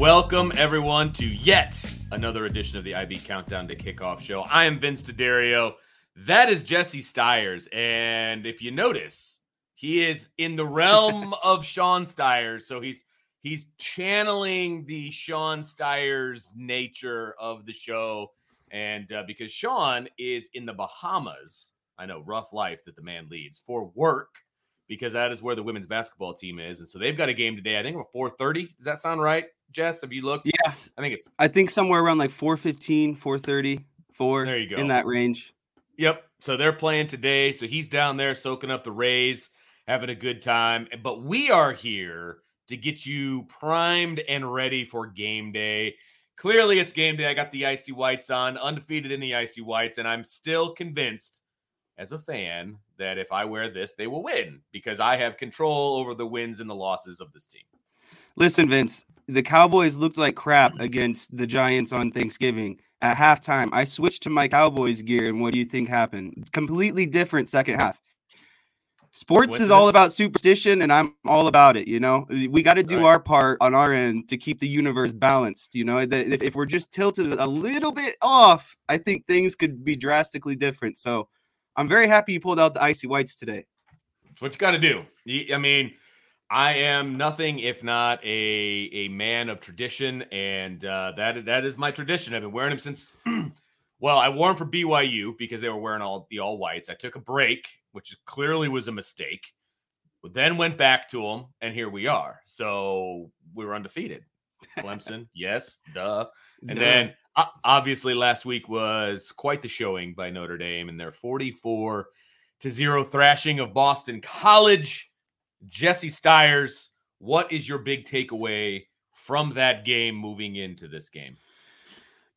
Welcome, everyone, to yet another edition of the IB Countdown to Kickoff Show. I am Vince DeDario. That is Jesse Stires. And if you notice, he is in the realm of Sean Stires. So he's he's channeling the Sean Stires nature of the show. And uh, because Sean is in the Bahamas, I know, rough life that the man leads for work because that is where the women's basketball team is. And so they've got a game today. I think about 4:30. Does that sound right? Jess, have you looked? Yeah, I think it's. I think somewhere around like 415, 430, 4. There you go. In that range. Yep. So they're playing today. So he's down there soaking up the rays, having a good time. But we are here to get you primed and ready for game day. Clearly, it's game day. I got the icy whites on, undefeated in the icy whites, and I'm still convinced as a fan that if I wear this, they will win because I have control over the wins and the losses of this team. Listen, Vince, the Cowboys looked like crap against the Giants on Thanksgiving. At halftime, I switched to my Cowboys gear, and what do you think happened? Completely different second half. Sports is all about superstition, and I'm all about it. You know, we got to do right. our part on our end to keep the universe balanced. You know, if, if we're just tilted a little bit off, I think things could be drastically different. So, I'm very happy you pulled out the icy whites today. That's what you got to do. I mean, I am nothing if not a a man of tradition, and uh, that that is my tradition. I've been wearing them since. well, I wore them for BYU because they were wearing all the all whites. I took a break, which clearly was a mistake. But then went back to them, and here we are. So we were undefeated. Clemson, yes, duh. And duh. then uh, obviously last week was quite the showing by Notre Dame and their 44 to 0 thrashing of Boston College. Jesse Stires, what is your big takeaway from that game moving into this game?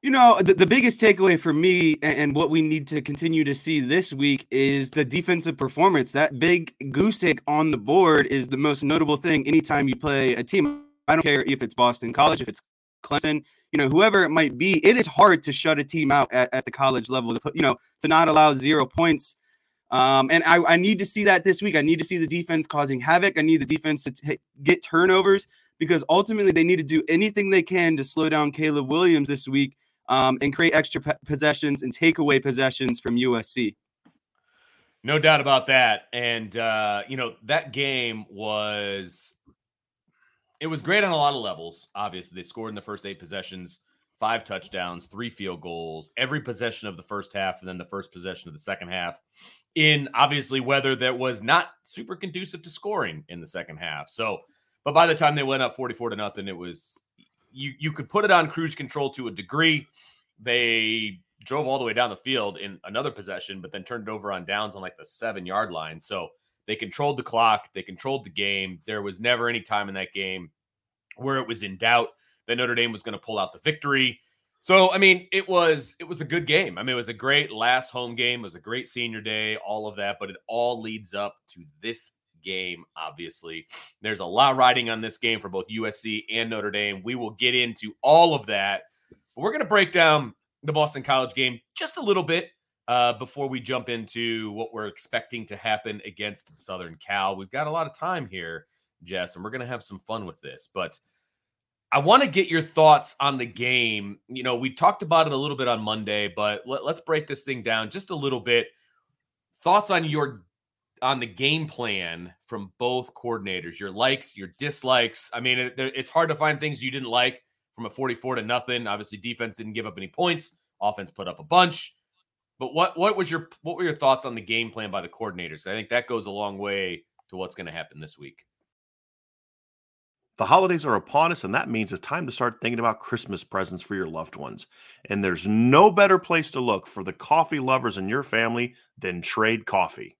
You know, the, the biggest takeaway for me and, and what we need to continue to see this week is the defensive performance. That big goose egg on the board is the most notable thing anytime you play a team. I don't care if it's Boston College, if it's Clemson, you know, whoever it might be, it is hard to shut a team out at, at the college level to put, you know, to not allow zero points um, and I, I, need to see that this week. I need to see the defense causing havoc. I need the defense to t- get turnovers because ultimately they need to do anything they can to slow down Caleb Williams this week um, and create extra p- possessions and take away possessions from USC. No doubt about that. And, uh, you know, that game was. It was great on a lot of levels. Obviously, they scored in the first eight possessions five touchdowns, three field goals, every possession of the first half, and then the first possession of the second half in obviously weather that was not super conducive to scoring in the second half. So, but by the time they went up 44 to nothing, it was you you could put it on cruise control to a degree. They drove all the way down the field in another possession, but then turned it over on downs on like the seven yard line. So they controlled the clock, they controlled the game. There was never any time in that game where it was in doubt that Notre Dame was going to pull out the victory. So I mean, it was it was a good game. I mean, it was a great last home game. It was a great senior day, all of that, but it all leads up to this game. Obviously, there's a lot riding on this game for both USC and Notre Dame. We will get into all of that. But we're going to break down the Boston College game just a little bit uh, before we jump into what we're expecting to happen against Southern Cal. We've got a lot of time here, Jess, and we're going to have some fun with this. But I want to get your thoughts on the game. You know, we talked about it a little bit on Monday, but let, let's break this thing down just a little bit. Thoughts on your on the game plan from both coordinators, your likes, your dislikes. I mean, it, it's hard to find things you didn't like from a 44 to nothing. Obviously, defense didn't give up any points. Offense put up a bunch. But what what was your what were your thoughts on the game plan by the coordinators? I think that goes a long way to what's going to happen this week. The holidays are upon us, and that means it's time to start thinking about Christmas presents for your loved ones. And there's no better place to look for the coffee lovers in your family than Trade Coffee.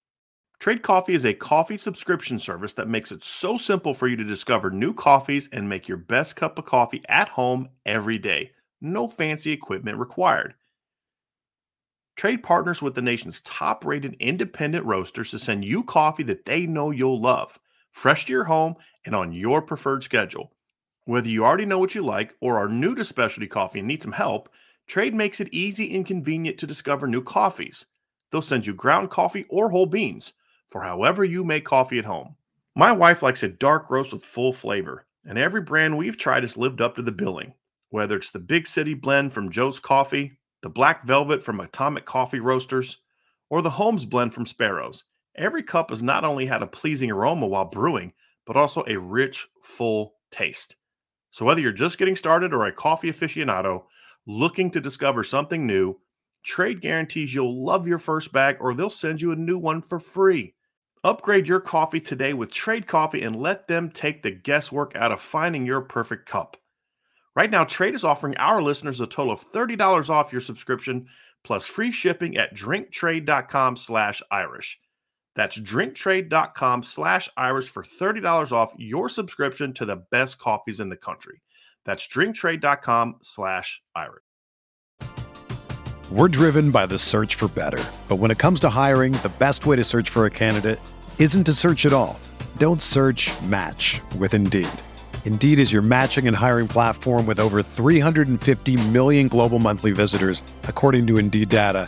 Trade Coffee is a coffee subscription service that makes it so simple for you to discover new coffees and make your best cup of coffee at home every day. No fancy equipment required. Trade partners with the nation's top rated independent roasters to send you coffee that they know you'll love, fresh to your home and on your preferred schedule. Whether you already know what you like or are new to specialty coffee and need some help, Trade makes it easy and convenient to discover new coffees. They'll send you ground coffee or whole beans for however you make coffee at home. My wife likes a dark roast with full flavor, and every brand we've tried has lived up to the billing. Whether it's the Big City blend from Joe's Coffee, the Black Velvet from Atomic Coffee Roasters, or the Holmes blend from Sparrows, every cup has not only had a pleasing aroma while brewing, but also a rich, full taste. So whether you're just getting started or a coffee aficionado looking to discover something new, Trade guarantees you'll love your first bag or they'll send you a new one for free. Upgrade your coffee today with Trade Coffee and let them take the guesswork out of finding your perfect cup. Right now, Trade is offering our listeners a total of $30 off your subscription plus free shipping at drinktrade.com slash Irish. That's drinktrade.com slash Irish for $30 off your subscription to the best coffees in the country. That's drinktrade.com slash Irish. We're driven by the search for better. But when it comes to hiring, the best way to search for a candidate isn't to search at all. Don't search match with Indeed. Indeed is your matching and hiring platform with over 350 million global monthly visitors, according to Indeed data,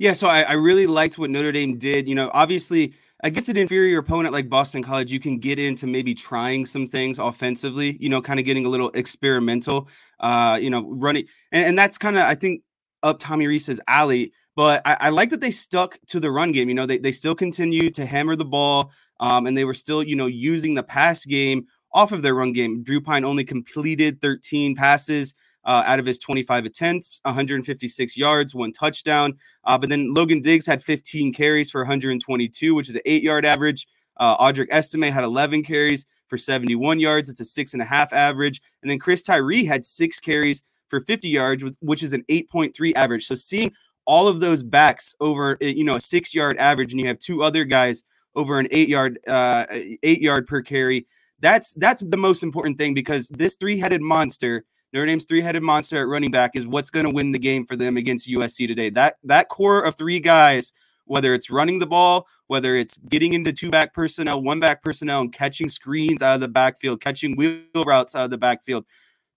Yeah, so I, I really liked what Notre Dame did. You know, obviously against an inferior opponent like Boston College, you can get into maybe trying some things offensively, you know, kind of getting a little experimental, uh, you know, running. And, and that's kind of, I think, up Tommy Rees's alley. But I, I, like that they stuck to the run game. You know, they, they still continue to hammer the ball um, and they were still, you know, using the pass game off of their run game. Drew Pyne only completed 13 passes uh, out of his 25 attempts, 156 yards, one touchdown. Uh, but then Logan Diggs had 15 carries for 122, which is an eight yard average. Uh, Audric Estime had 11 carries for 71 yards. It's a six and a half average. And then Chris Tyree had six carries for 50 yards, which is an 8.3 average. So seeing all of those backs over, eh, you know, a six yard average, and you have two other guys over an eight yard, uh, eight yard per carry. That's that's the most important thing because this three headed monster Notre Dame's three-headed monster at running back is what's going to win the game for them against USC today. That that core of three guys, whether it's running the ball, whether it's getting into two back personnel, one back personnel, and catching screens out of the backfield, catching wheel routes out of the backfield.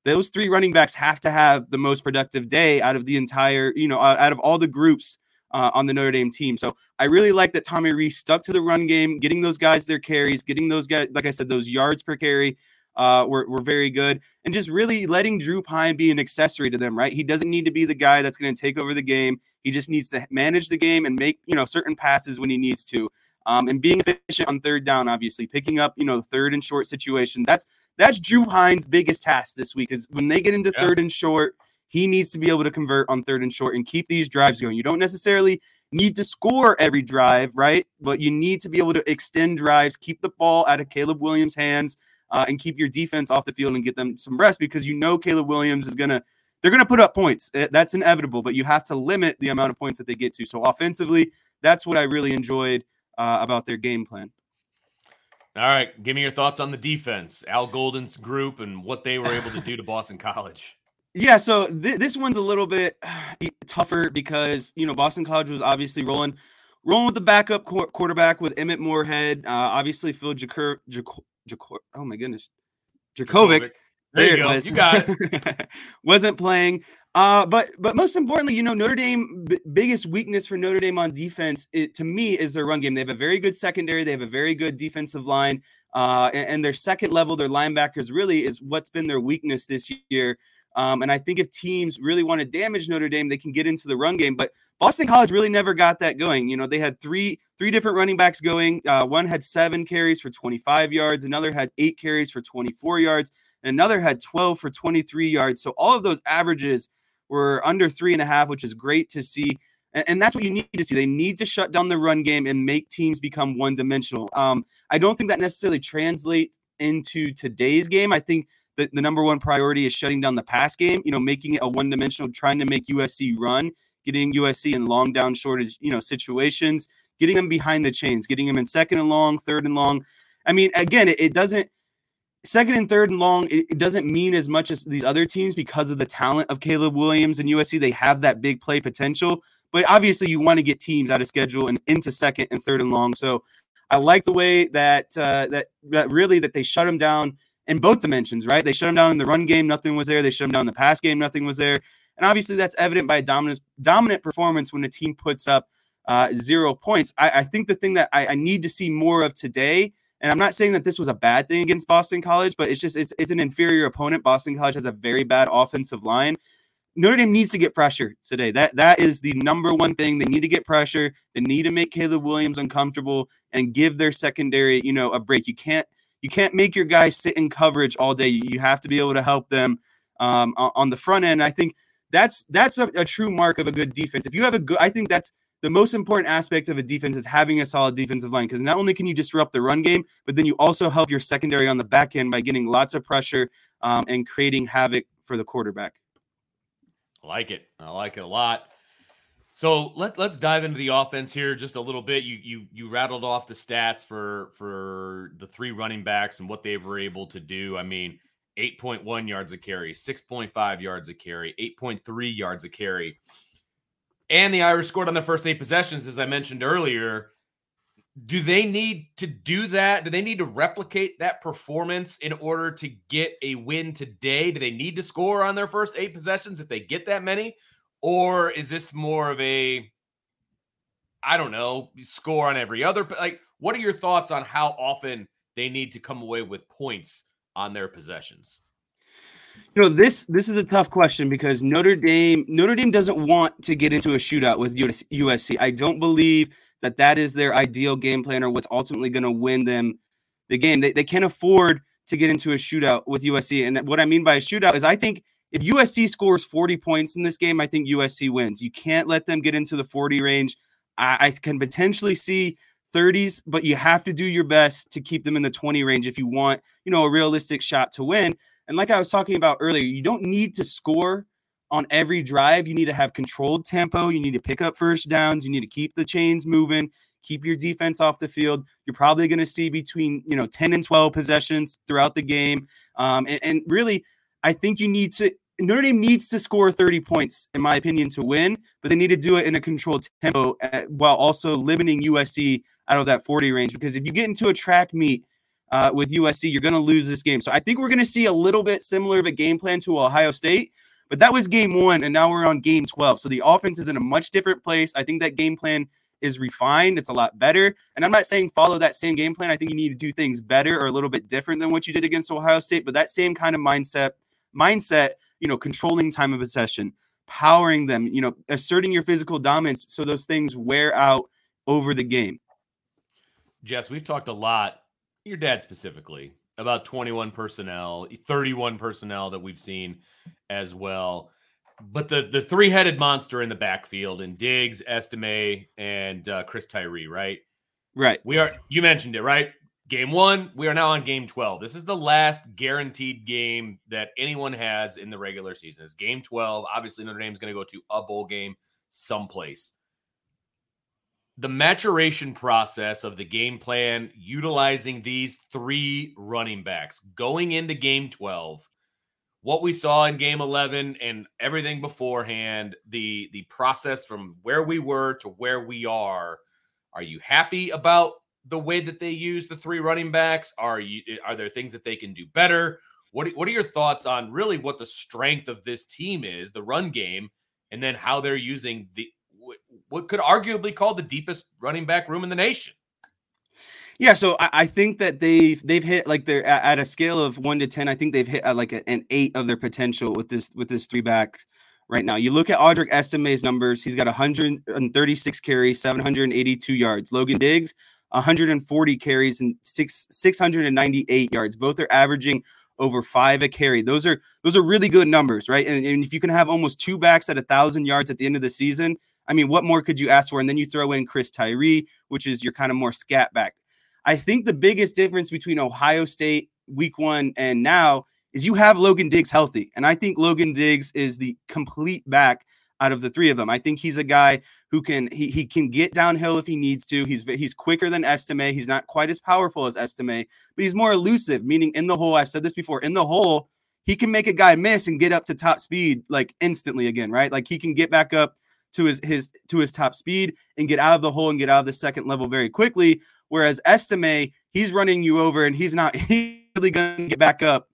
Those three running backs have to have the most productive day out of the entire, you know, out of all the groups uh, on the Notre Dame team. So I really like that Tommy Rees stuck to the run game, getting those guys their carries, getting those guys, like I said, those yards per carry uh, were, were very good. And just really letting Drew Pyne be an accessory to them, right? He doesn't need to be the guy that's going to take over the game. He just needs to manage the game and make, you know, certain passes when he needs to. um, and being efficient on third down, obviously picking up, you know, third and short situations. That's that's Drew Pyne's biggest task this week is when they get into yeah. third and short, he needs to be able to convert on third and short and keep these drives going. You don't necessarily need to score every drive, right? But you need to be able to extend drives, keep the ball out of Caleb Williams' hands, uh, and keep your defense off the field and get them some rest because you know Caleb Williams is gonna they're gonna put up points. That's inevitable, but you have to limit the amount of points that they get to. So offensively, that's what I really enjoyed uh, about their game plan. All right, give me your thoughts on the defense, Al Golden's group, and what they were able to do to Boston College. Yeah, so th- this one's a little bit tougher because you know Boston College was obviously rolling, rolling with the backup qu- quarterback with Emmett Morehead. Uh, obviously, Phil Jacur, Jacur, oh my goodness, Jurkovec. There, there you go. You got it. Wasn't playing. Uh, but but most importantly, you know, Notre Dame b- biggest weakness for Notre Dame on defense, it, to me, is their run game. They have a very good secondary. They have a very good defensive line. Uh, and, and their second level, their linebackers, really is what's been their weakness this year. Um, and I think if teams really want to damage Notre Dame, they can get into the run game. But Boston College really never got that going. You know, they had three three different running backs going. Uh, one had seven carries for 25 yards, another had eight carries for 24 yards, and another had 12 for 23 yards. So all of those averages were under three and a half, which is great to see. And, and that's what you need to see. They need to shut down the run game and make teams become one dimensional. Um, I don't think that necessarily translates into today's game. I think the, the number one priority is shutting down the pass game, you know, making it a one dimensional, trying to make USC run, getting USC in long down shortage, you know, situations, getting them behind the chains, getting them in second and long, third and long. I mean, again, it, it doesn't second and third and long, it, it, doesn't mean as much as these other teams because of the talent of Caleb Williams and USC. They have that big play potential, but obviously you want to get teams out of schedule and into second and third and long. So I like the way that uh, that that really that they shut them down in both dimensions, right? They shut them down in the run game, nothing was there. They shut them down in the pass game, nothing was there. And obviously, that's evident by a dominant dominant performance when a team puts up uh, zero points. I, I, think the thing that I, I, need to see more of today, and I'm not saying that this was a bad thing against Boston College, but it's just it's it's an inferior opponent. Boston College has a very bad offensive line. Notre Dame needs to get pressure today. That that is the number one thing. They need to get pressure. They need to make Caleb Williams uncomfortable and give their secondary, you know, a break. You can't you can't make your guys sit in coverage all day. You have to be able to help them um, on the front end. I think that's that's a, a, true mark of a good defense. If you have a good, I think that's the most important aspect of a defense is having a solid defensive line because not only can you disrupt the run game, but then you also help your secondary on the back end by getting lots of pressure um, and creating havoc for the quarterback. I like it. I like it a lot. So let let's dive into the offense here just a little bit. You you you rattled off the stats for for the three running backs and what they were able to do. I mean, 8.1 yards a carry, 6.5 yards a carry, 8.3 yards a carry. And the Irish scored on the first eight possessions, as I mentioned earlier. Do they need to do that? Do they need to replicate that performance in order to get a win today? Do they need to score on their first eight possessions if they get that many? Or is this more of a, I don't know, score on every other? Like, what are your thoughts on how often they need to come away with points on their possessions? You know this this is a tough question because Notre Dame Notre Dame doesn't want to get into a shootout with USC. I don't believe that that is their ideal game plan or what's ultimately going to win them the game. They, they can't afford to get into a shootout with USC. And what I mean by a shootout is I think if USC scores 40 points in this game, I think USC wins. You can't let them get into the 40 range. I, I can potentially see 30s, but you have to do your best to keep them in the 20 range if you want, you know, a realistic shot to win. And like I was talking about earlier, you don't need to score on every drive. You need to have controlled tempo. You need to pick up first downs. You need to keep the chains moving, keep your defense off the field. You're probably going to see between, you know, 10 and 12 possessions throughout the game. Um, and, and really, I think you need to Notre Dame needs to score 30 points, in my opinion, to win, but they need to do it in a controlled tempo at, uh, while also limiting USC out of that 40 range. Because if you get into a track meet uh, with USC, you're going to lose this game. So I think we're going to see a little bit similar of a game plan to Ohio State, but that was game one, and now we're on game 12. So the offense is in a much different place. I think that game plan is refined. It's a lot better. And I'm not saying follow that same game plan. I think you need to do things better or a little bit different than what you did against Ohio State, but that same kind of mindset mindset you know, controlling time of possession, powering them, you know, asserting your physical dominance so those things wear out over the game. Jess, we've talked a lot, your dad specifically, about 21 personnel, 31 personnel that we've seen as well. But the the three headed monster in the backfield and Diggs, Estime, and uh, Chris Tyree, right? Right. We are. You mentioned it, right? Game one. We are now on game 12. This is the last guaranteed game that anyone has in the regular season. It's game 12. Obviously, Notre Dame's going to go to a bowl game someplace the maturation process of the game plan utilizing these three running backs going into game 12 what we saw in game 11 and everything beforehand the the process from where we were to where we are are you happy about the way that they use the three running backs are you are there things that they can do better what what are your thoughts on really what the strength of this team is the run game and then how they're using the what could arguably call the deepest running back room in the nation. Yeah, so I, I, think that they've they've hit like they're at, at, a scale of one to ten. I think they've hit uh, like a, an eight of their potential with this with this three backs right now. You look at Audric Estime's numbers; he's got 136 carries, 782 yards. Logan Diggs, 140 carries and six 698 yards. Both are averaging over five a carry. Those are those are really good numbers, right? And, and if you can have almost two backs at a thousand yards at the end of the season, I mean, what more could you ask for? And then you throw in Chris Tyree, which is your kind of more scat back. I think the biggest difference between Ohio State week one and now is you have Logan Diggs healthy. And I think Logan Diggs is the complete back out of the three of them. I think he's a guy who can he, he can get downhill if he needs to. He's he's quicker than Estime. He's not quite as powerful as Estime, but he's more elusive, meaning in the hole. I've said this before, in the hole, he can make a guy miss and get up to top speed like instantly again, right? Like he can get back up to his his to his top speed and get out of the hole and get out of the second level very quickly. Whereas Estime, he's running you over and he's not he's really gonna get back up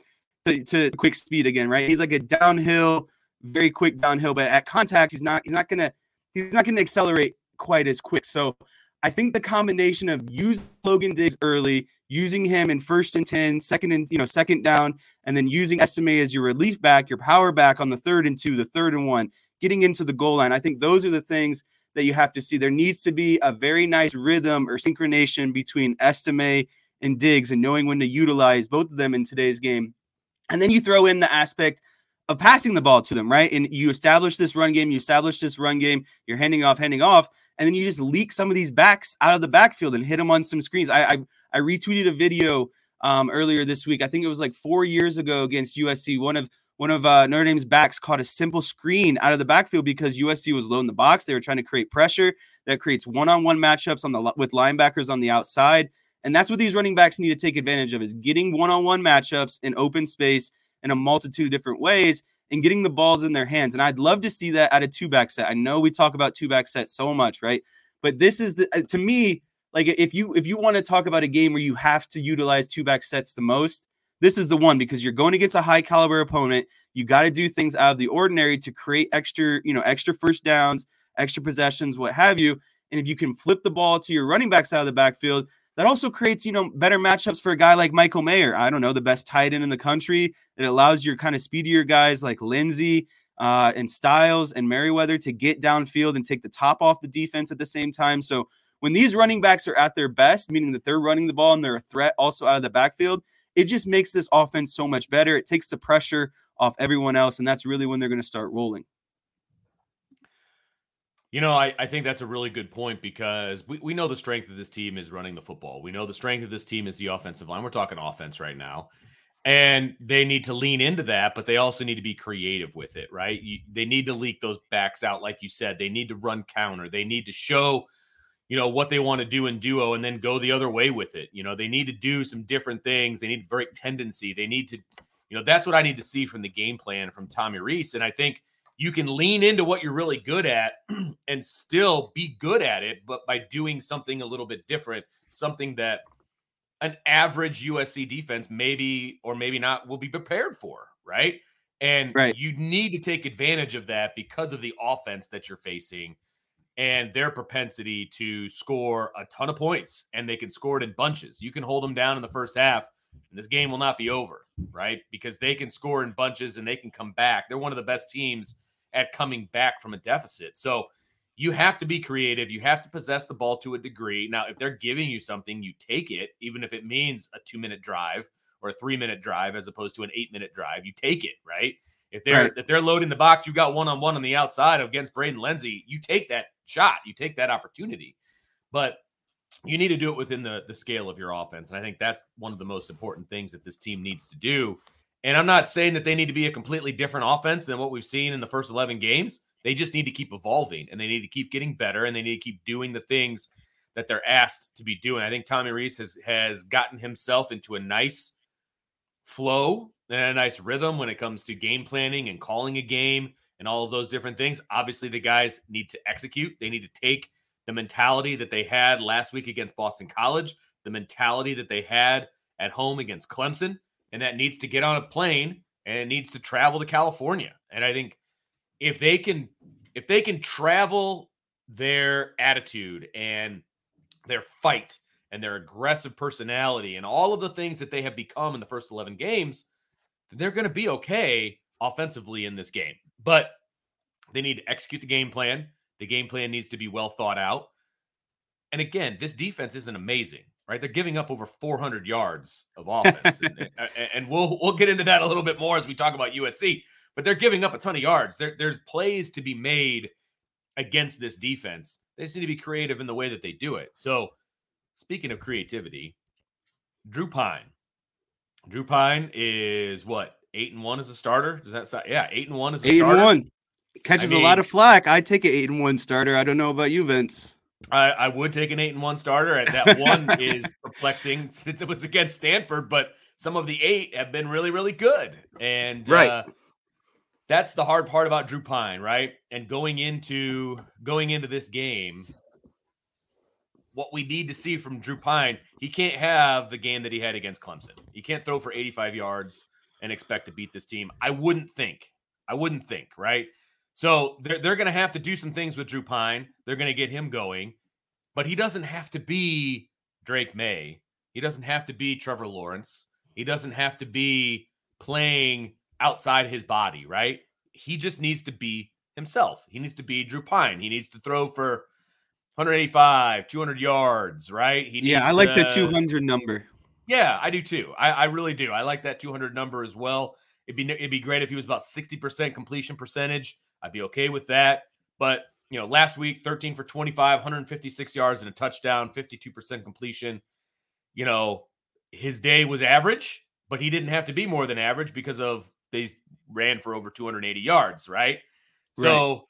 to, to quick speed again, right? He's like a downhill, very quick downhill, but at contact, he's not he's not gonna he's not gonna accelerate quite as quick. So I think the combination of use Logan Diggs early, using him in first and 10, second and you know, second down, and then using Estime as your relief back, your power back on the third and two, the third and one, getting into the goal line. I think those are the things that you have to see. There needs to be a very nice rhythm or synchronization between Estime and Diggs and knowing when to utilize both of them in today's game. And then you throw in the aspect of passing the ball to them, right? And you establish this run game, you establish this run game, you're handing off, handing off, and then you just leak some of these backs out of the backfield and hit them on some screens. I I, I retweeted a video um, earlier this week. I think it was like four years ago against USC. One of one of uh, Notre Dame's backs caught a simple screen out of the backfield because USC was low in the box. They were trying to create pressure that creates one-on-one matchups on the with linebackers on the outside, and that's what these running backs need to take advantage of: is getting one-on-one matchups in open space in a multitude of different ways and getting the balls in their hands. And I'd love to see that at a two-back set. I know we talk about two-back sets so much, right? But this is the uh, to me like if you if you want to talk about a game where you have to utilize two-back sets the most this is the one because you're going against a high caliber opponent. You got to do things out of the ordinary to create extra, you know, extra first downs, extra possessions, what have you. And if you can flip the ball to your running backs out of the backfield, that also creates, you know, better matchups for a guy like Michael Mayer. I don't know, the best tight end in the country. It allows your kind of speedier guys like Lenzy uh, and Styles and Merriweather to get downfield and take the top off the defense at the same time. So when these running backs are at their best, meaning that they're running the ball and they're a threat also out of the backfield, it just makes this offense so much better. It takes the pressure off everyone else, and that's really when they're going to start rolling. You know, I, I think that's a really good point because we, we know the strength of this team is running the football. We know the strength of this team is the offensive line. We're talking offense right now. And they need to lean into that, but they also need to be creative with it, right? You, they need to leak those backs out, like you said. They need to run counter. They need to show you know what they want to do in duo and then go the other way with it you know they need to do some different things they need to break tendency they need to you know that's what i need to see from the game plan from tommy Rees. and i think you can lean into what you're really good at and still be good at it but by doing something a little bit different something that an average usc defense maybe or maybe not will be prepared for right and right. you need to take advantage of that because of the offense that you're facing and their propensity to score a ton of points, and they can score it in bunches. You can hold them down in the first half, and this game will not be over, right? Because they can score in bunches and they can come back. They're one of the best teams at coming back from a deficit. So you have to be creative. You have to possess the ball to a degree. Now, if they're giving you something, you take it, even if it means a two minute drive or a three minute drive as opposed to an eight minute drive. You take it, right? If they're right. if they're loading the box, you've got one on one on the outside against Braden Lenzy. You take that shot, you take that opportunity, but you need to do it within the the scale of your offense. And I think that's one of the most important things that this team needs to do. And I'm not saying that they need to be a completely different offense than what we've seen in the first 11 games. They just need to keep evolving and they need to keep getting better and they need to keep doing the things that they're asked to be doing. I think Tommy Rees has has gotten himself into a nice flow and a nice rhythm when it comes to game planning and calling a game and all of those different things. Obviously, the guys need to execute. They need to take the mentality that they had last week against Boston College, the mentality that they had at home against Clemson, and that needs to get on a plane and needs to travel to California. And I think if they can if they can travel their attitude and their fight and their aggressive personality and all of the things that they have become in the first 11 games, they're going to be okay offensively in this game. But they need to execute the game plan. The game plan needs to be well thought out. And again, this defense isn't amazing, right? They're giving up over 400 yards of offense, and, and, we'll we'll get into that a little bit more as we talk about USC but they're giving up a ton of yards. There, there's plays to be made against this defense. They just need to be creative in the way that they do it. So, speaking of creativity, Drew Pyne. Drew Pyne is what eight and one as a starter. Does that sound? Yeah, eight and one as a eight starter. and one catches I mean, a lot of flack. I take an eight and one starter. I don't know about you, Vince. I, I would take an eight and one starter, and that one is perplexing since it was against Stanford. But some of the eight have been really, really good. And right. Uh, that's the hard part about Drew Pyne, right? And going into going into this game, what we need to see from Drew Pyne, he can't have the game that he had against Clemson. He can't throw for 85 yards and expect to beat this team. I wouldn't think. I wouldn't think, right? So they're, they're going to have to do some things with Drew Pyne. They're going to get him going, but he doesn't have to be Drake Maye. He doesn't have to be Trevor Lawrence. He doesn't have to be playing outside his body, right? He just needs to be himself. He needs to be Drew Pyne. He needs to throw for 185, 200 yards, right? He yeah, I like the 200 number. Yeah, I do too. I, I really do. I like that 200 number as well. It'd be it'd be great if he was about 60% completion percentage. I'd be okay with that. But you know, last week 13 for 25, 156 yards and a touchdown, 52% completion. You know, his day was average, but he didn't have to be more than average because of they ran for over 280 yards, right? So right.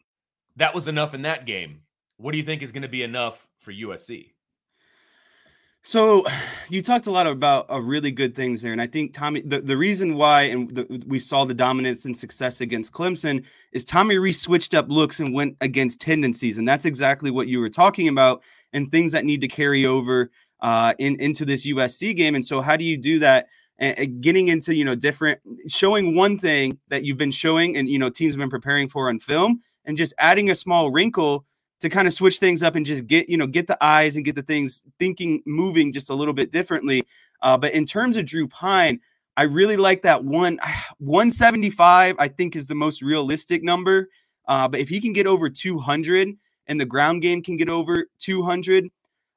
that was enough in that game. What do you think is going to be enough for USC? So you talked a lot about uh, really good things there, and I think Tommy. The, the reason why and the, we saw the dominance and success against Clemson is Tommy Rees switched up looks and went against tendencies, and that's exactly what you were talking about, and things that need to carry over uh, in into this USC game. And so, how do you do that? and, getting into you know different showing one thing that you've been showing and you know teams have been preparing for on film and just adding a small wrinkle to kind of switch things up and just get you know get the eyes and get the things thinking moving just a little bit differently. Uh, but in terms of drew Pyne, i really like that one 175 i think is the most realistic number. Uh, but if he can get over 200 and the ground game can get over 200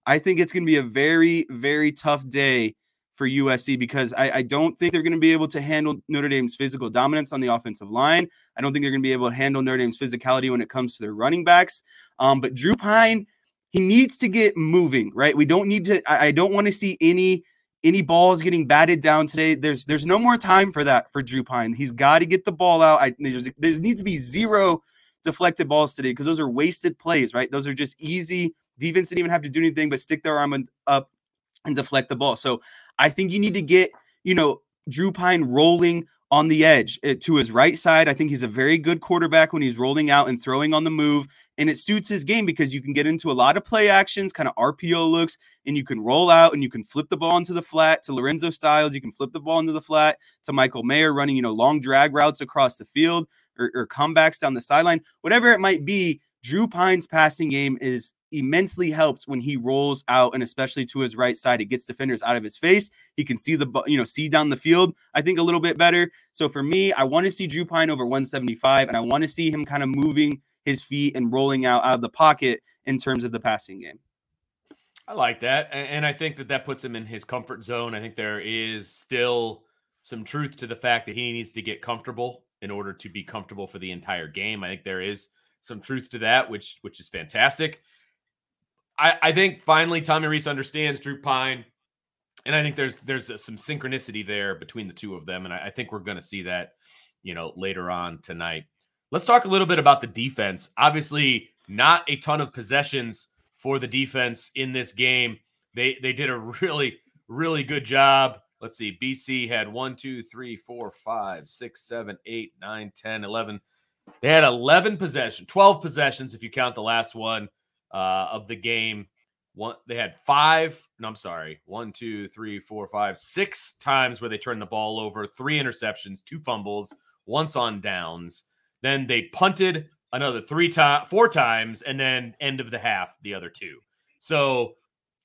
i think it's going to be a very very tough day for USC because I, I don't think they're going to be able to handle Notre Dame's physical dominance on the offensive line. I don't think they're going to be able to handle Notre Dame's physicality when it comes to their running backs. Um, but Drew Pyne, he needs to get moving, right? We don't need to. I, I don't want to see any any balls getting batted down today. There's there's no more time for that for Drew Pyne. He's got to get the ball out. I, there's, there needs to be zero deflected balls today because those are wasted plays, right? Those are just easy. Defense didn't even have to do anything but stick their arm up and deflect the ball. So I think you need to get, you know, Drew Pyne rolling on the edge eh, to his right side. I think he's a very good quarterback when he's rolling out and throwing on the move. And it suits his game because you can get into a lot of play actions, kind of RPO looks, and you can roll out and you can flip the ball into the flat to Lorenzo Styles. You can flip the ball into the flat to Michael Mayer running, you know, long drag routes across the field or, or comebacks down the sideline, whatever it might be. Drew Pyne's passing game is immensely helped when he rolls out and especially to his right side. It gets defenders out of his face. He can see the you know see down the field. I think a little bit better. So for me, I want to see Drew Pyne over 175, and I want to see him kind of moving his feet and rolling out out of the pocket in terms of the passing game. I like that. And I think that that puts him in his comfort zone. I think there is still some truth to the fact that he needs to get comfortable in order to be comfortable for the entire game. I think there is some truth to that, which which is fantastic. I, I think finally Tommy Rees understands Drew Pyne, and I think there's there's some synchronicity there between the two of them, and I, I think we're going to see that, you know, later on tonight. Let's talk a little bit about the defense. Obviously, not a ton of possessions for the defense in this game. They they did a really really good job. Let's see. BC had one, two, three, four, five, six, seven, eight, nine, 10, 11. They had 11 possessions, 12 possessions if you count the last one uh, of the game. One, they had five. No, I'm sorry. One, two, three, four, five, six times where they turned the ball over. Three interceptions, two fumbles, once on downs. Then they punted another three times, four times, and then end of the half, the other two. So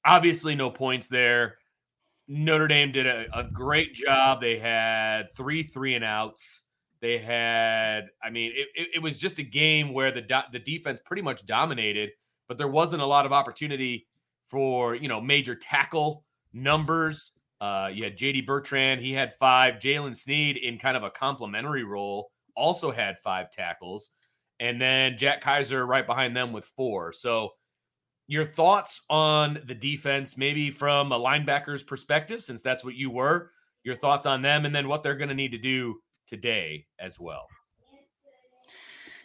obviously, no points there. Notre Dame did a, a great job. They had three three and outs. They had, I mean, it, it, it was just a game where the the defense pretty much dominated, but there wasn't a lot of opportunity for you know major tackle numbers. Uh, you had J.D. Bertrand, he had five. Jaylen Sneed in kind of a complementary role also had five tackles, and then Jack Kiser right behind them with four. So, your thoughts on the defense, maybe from a linebacker's perspective, since that's what you were. Your thoughts on them, and then what they're going to need to do today as well.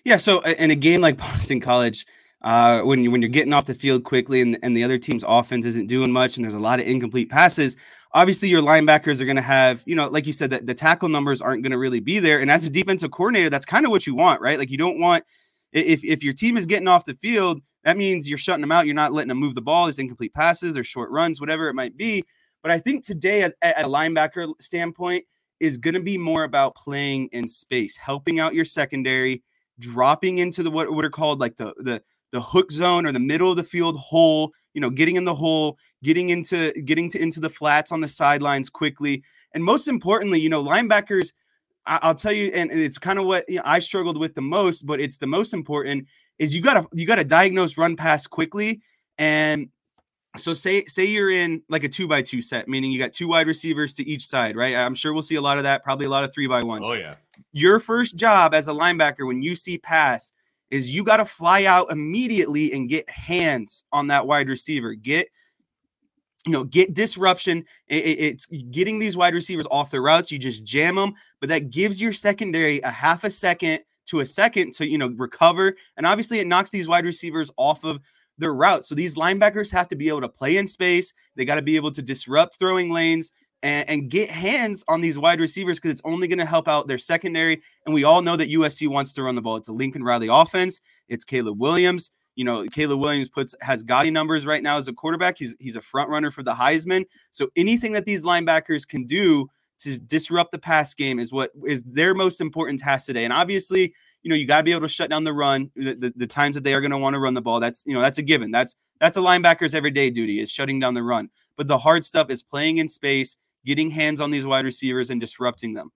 Yeah. So in a game like Boston College, uh, when you when you're getting off the field quickly and, and the other team's offense isn't doing much and there's a lot of incomplete passes, obviously your linebackers are going to have, you know, like you said, that the tackle numbers aren't going to really be there. And as a defensive coordinator, that's kind of what you want, right? Like you don't want if if your team is getting off the field, that means you're shutting them out. You're not letting them move the ball. There's incomplete passes or short runs, whatever it might be. But I think today, as, at a linebacker standpoint, is going to be more about playing in space, helping out your secondary, dropping into the what, what are called like the the the hook zone or the middle of the field hole, you know, getting in the hole, getting into getting to into the flats on the sidelines quickly. And most importantly, you know, linebackers, I, will tell you, and it's kind of what you know, I struggled with the most, but it's the most important is you gotta you gotta diagnose run pass quickly and so say say you're in like a two by two set, meaning you got two wide receivers to each side, right? I'm sure we'll see a lot of that, probably a lot of three by one. Oh yeah. Your first job as a linebacker when you see pass is you got to fly out immediately and get hands on that wide receiver. Get you know, get disruption. it's getting these wide receivers off their routes. You just jam them, but that gives your secondary a half a second to a second to you know recover, and obviously it knocks these wide receivers off of their route. So these linebackers have to be able to play in space. They got to be able to disrupt throwing lanes and, and get hands on these wide receivers because it's only going to help out their secondary. And we all know that USC wants to run the ball. It's a Lincoln Riley offense. It's Caleb Williams. You know, Caleb Williams puts has gaudy numbers right now as a quarterback. He's he's a front runner for the Heisman. So anything that these linebackers can do to disrupt the pass game is what is their most important task today. And obviously, you know, you got to be able to shut down the run, the, the, the times that they are going to want to run the ball. That's, you know, that's a given. That's, that's a linebacker's everyday duty is shutting down the run. But the hard stuff is playing in space, getting hands on these wide receivers and disrupting them.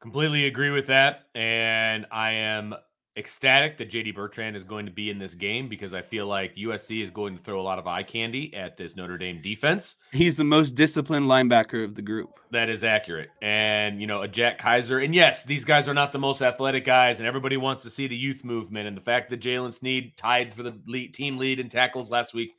Completely agree with that. And I am ecstatic that JD Bertrand is going to be in this game because I feel like USC is going to throw a lot of eye candy at this Notre Dame defense. He's the most disciplined linebacker of the group. That is accurate. And, you know, a Jack Kiser. And yes, these guys are not the most athletic guys, and everybody wants to see the youth movement. And the fact that Jaylen Sneed tied for the lead, team lead in tackles last week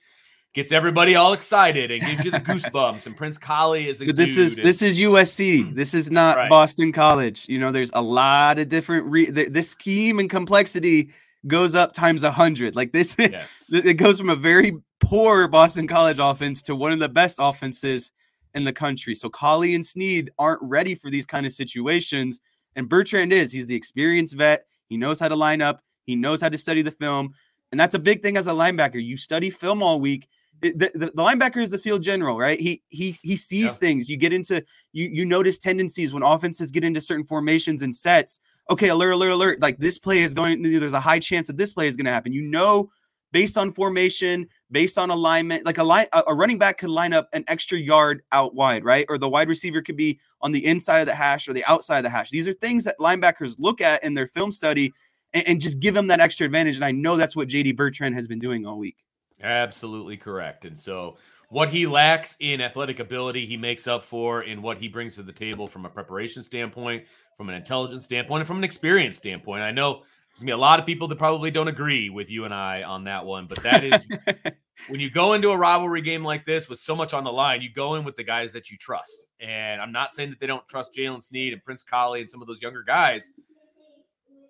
gets everybody all excited and gives you the goosebumps. and Prince Kollie is a this is and, this is USC. This is not right. Boston College. You know, there's a lot of different. Re- this scheme and complexity goes up times a hundred. Like this, yes. it goes from a very poor Boston College offense to one of the best offenses in the country. So Kollie and Sneed aren't ready for these kind of situations, and Bertrand is. He's the experienced vet. He knows how to line up. He knows how to study the film. And that's a big thing as a linebacker. You study film all week the, the, the, linebacker is the field general, right? He he he sees yeah. things. You get into you you notice tendencies when offenses get into certain formations and sets. Okay, alert, alert, alert! Like this play is going. There's a high chance that this play is going to happen. You know, based on formation, based on alignment, like a line, a running back could line up an extra yard out wide, right? Or the wide receiver could be on the inside of the hash or the outside of the hash. These are things that linebackers look at in their film study and, and just give them that extra advantage. And I know that's what JD Bertrand has been doing all week. Absolutely correct. And so what he lacks in athletic ability, he makes up for in what he brings to the table from a preparation standpoint, from an intelligence standpoint, and from an experience standpoint. I know there's gonna be a lot of people that probably don't agree with you and I on that one, but that is when you go into a rivalry game like this with so much on the line, you go in with the guys that you trust. And I'm not saying that they don't trust Jaylen Sneed and Prince Kollie and some of those younger guys,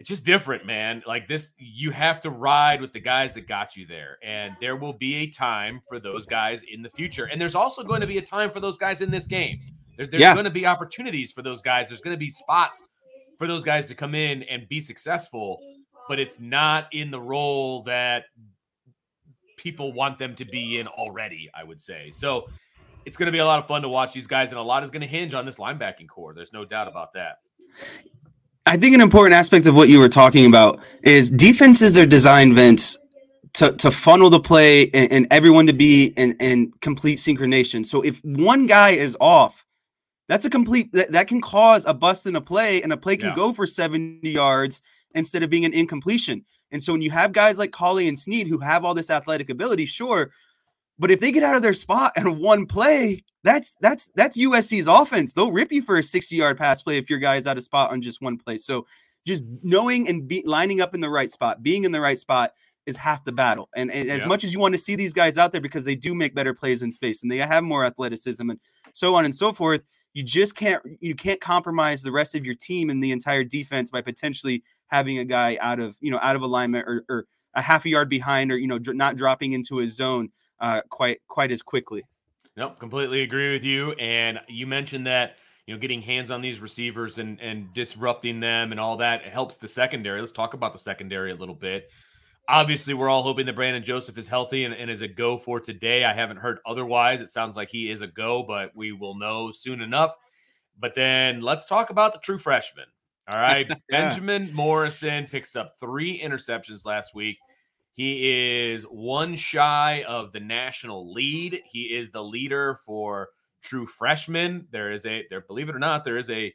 it's just different, man. Like this, you have to ride with the guys that got you there. And there will be a time for those guys in the future. And there's also going to be a time for those guys in this game. There, there's yeah. going to be opportunities for those guys. There's going to be spots for those guys to come in and be successful, but it's not in the role that people want them to be in already, I would say. So it's going to be a lot of fun to watch these guys, and a lot is going to hinge on this linebacking corps. There's no doubt about that. I think an important aspect of what you were talking about is defenses are designed, Vince, to, to funnel the play and, and everyone to be in, in complete synchronization. So if one guy is off, that's a complete that, that can cause a bust in a play, and a play can yeah. go for 70 yards instead of being an incompletion. And so when you have guys like Kollie and Sneed who have all this athletic ability, sure, but if they get out of their spot and one play, that's that's that's USC's offense. They'll rip you for a 60 yard pass play if your guy's out of spot on just one play. So just knowing and be, lining up in the right spot, being in the right spot is half the battle. And, and as yeah. much as you want to see these guys out there because they do make better plays in space and they have more athleticism and so on and so forth, you just can't you can't compromise the rest of your team and the entire defense by potentially having a guy out of you know out of alignment or, or a half a yard behind or you know not dropping into a zone uh, quite quite as quickly. Nope, completely agree with you. And you mentioned that you know getting hands on these receivers and and disrupting them and all that helps the secondary. Let's talk about the secondary a little bit. Obviously, we're all hoping that Brandon Joseph is healthy and, and is a go for today. I haven't heard otherwise. It sounds like he is a go, but we will know soon enough. But then let's talk about the true freshman. All right. yeah. Benjamin Morrison picks up three interceptions last week. He is one shy of the national lead. He is the leader for true freshmen. There is a there, believe it or not, there is a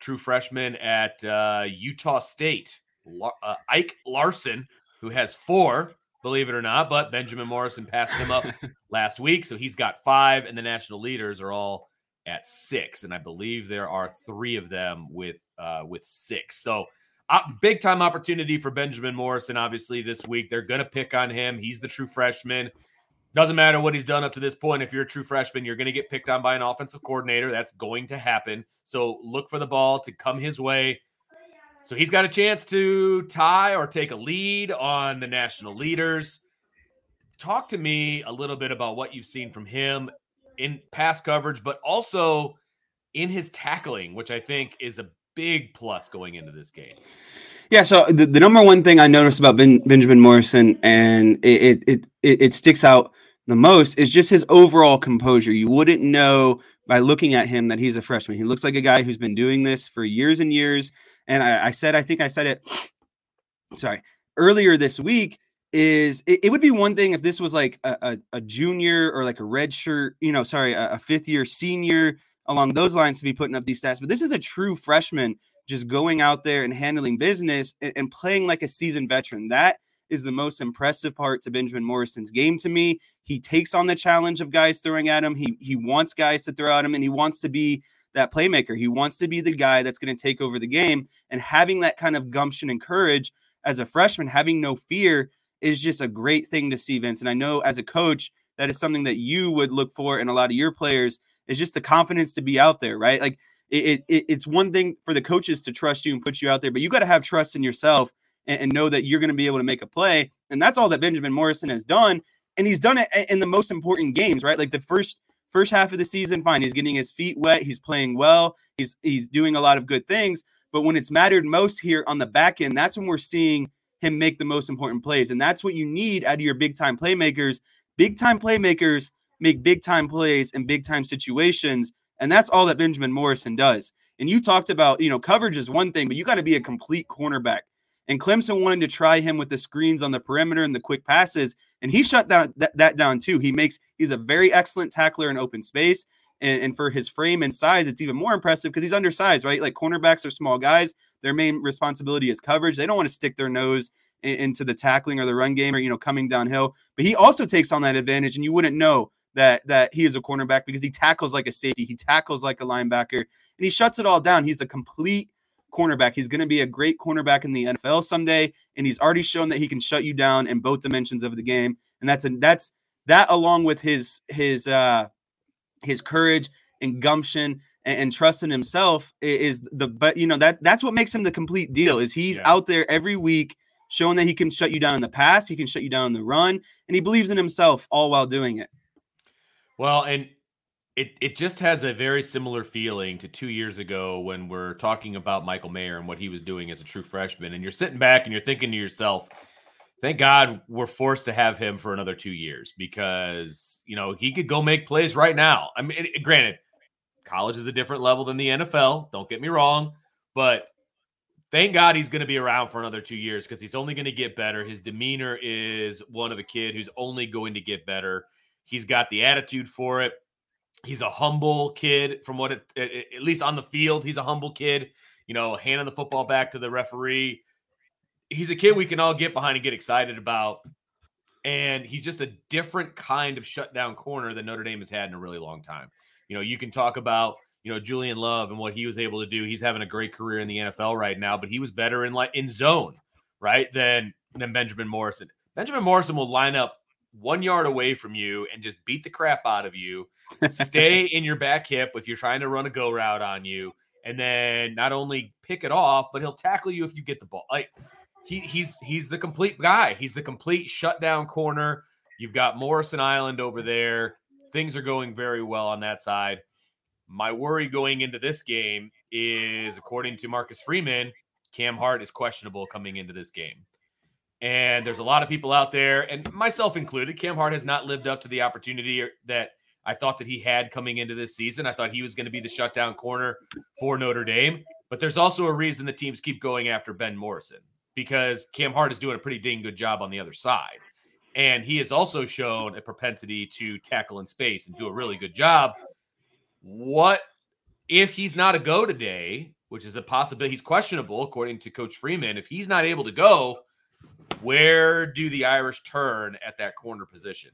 true freshman at uh, Utah State, uh, Ike Larsen, who has four. Believe it or not, but Benjamin Morrison passed him up last week, so he's got five, and the national leaders are all at six, and I believe there are three of them with uh, with six. So Uh, big time opportunity for Benjamin Morrison, obviously, this week. They're going to pick on him. He's the true freshman. Doesn't matter what he's done up to this point. If you're a true freshman, you're going to get picked on by an offensive coordinator. That's going to happen. So look for the ball to come his way. So he's got a chance to tie or take a lead on the national leaders. Talk to me a little bit about what you've seen from him in pass coverage, but also in his tackling, which I think is a big plus going into this game. Yeah, so the, the number one thing I noticed about ben, Benjamin Morrison, and it, it it it sticks out the most, is just his overall composure. You wouldn't know by looking at him that he's a freshman. He looks like a guy who's been doing this for years and years. And I, I said, I think I said it. Sorry, earlier this week is it, it, would be one thing if this was like a, a, a, junior or like a red shirt, you know, sorry, a, a fifth year senior along those lines to be putting up these stats. But this is a true freshman just going out there and handling business and, and playing like a seasoned veteran. That is the most impressive part to Benjamin Morrison's game to me. He takes on the challenge of guys throwing at him. He he wants guys to throw at him and he wants to be that playmaker. He wants to be the guy that's going to take over the game and having that kind of gumption and courage as a freshman, having no fear is just a great thing to see, Vince. And I know as a coach, that is something that you would look for in a lot of your players is just the confidence to be out there, right? Like it, it it's one thing for the coaches to trust you and put you out there, but you got to have trust in yourself and, and know that you're going to be able to make a play. And that's all that Benjamin Morrison has done. And he's done it in the most important games, right? Like the first first half of the season, fine. He's getting his feet wet. He's playing well. He's he's doing a lot of good things. But when it's mattered most here on the back end, that's when we're seeing him make the most important plays. And that's what you need out of your big time playmakers. Big time playmakers make big time plays in big time situations. And that's all that Benjamin Morrison does. And you talked about, you know, coverage is one thing, but you got to be a complete cornerback. And Clemson wanted to try him with the screens on the perimeter and the quick passes, and he shut that, that down too. He makes he's a very excellent tackler in open space, And, and for his frame and size, it's even more impressive because he's undersized, right? Like cornerbacks are small guys. Their main responsibility is coverage. They don't want to stick their nose in, into the tackling or the run game or you know coming downhill. But he also takes on that advantage, and you wouldn't know that that he is a cornerback because he tackles like a safety, he tackles like a linebacker, and he shuts it all down. He's a complete cornerback. He's going to be a great cornerback in the NFL someday, and he's already shown that he can shut you down in both dimensions of the game. And that's a that's that along with his his uh his courage and gumption and, and trust in himself is the but you know that that's what makes him the complete deal is he's yeah. out there every week showing that he can shut you down in the pass, he can shut you down in the run, and he believes in himself all while doing it. Well, and it it just has a very similar feeling to two years ago when we're talking about Michael Mayer and what he was doing as a true freshman, and you're sitting back and you're thinking to yourself, "Thank God we're forced to have him for another two years because you know he could go make plays right now." I mean, it, granted, college is a different level than the NFL. Don't get me wrong, but thank God he's going to be around for another two years because he's only going to get better. His demeanor is one of a kid who's only going to get better. He's got the attitude for it. He's a humble kid from what it, at least on the field he's a humble kid you know handing the football back to the referee. He's a kid we can all get behind and get excited about. And he's just a different kind of shutdown corner that notre dame has had in a really long time. You know you can talk about you know julian love and what he was able to do. He's having a great career in the nfl right now but he was better in like in zone right than than benjamin morrison. Benjamin morrison will line up one yard away from you and just beat the crap out of you, stay in your back hip if you're trying to run a go route on you, and then not only pick it off, but he'll tackle you if you get the ball. Like he he's he's the complete guy. He's the complete shutdown corner. You've got Morrison Island over there. Things are going very well on that side. My worry going into this game is, according to Marcus Freeman, Cam Hart is questionable coming into this game. And there's a lot of people out there, and myself included. Cam Hart has not lived up to the opportunity that I thought that he had coming into this season. I thought he was going to be the shutdown corner for Notre Dame. But there's also a reason the teams keep going after Ben Morrison because Cam Hart is doing a pretty dang good job on the other side. And he has also shown a propensity to tackle in space and do a really good job. What if he's not a go today, which is a possibility? He's questionable, according to Coach Freeman. If he's not able to go, where do the Irish turn at that corner position?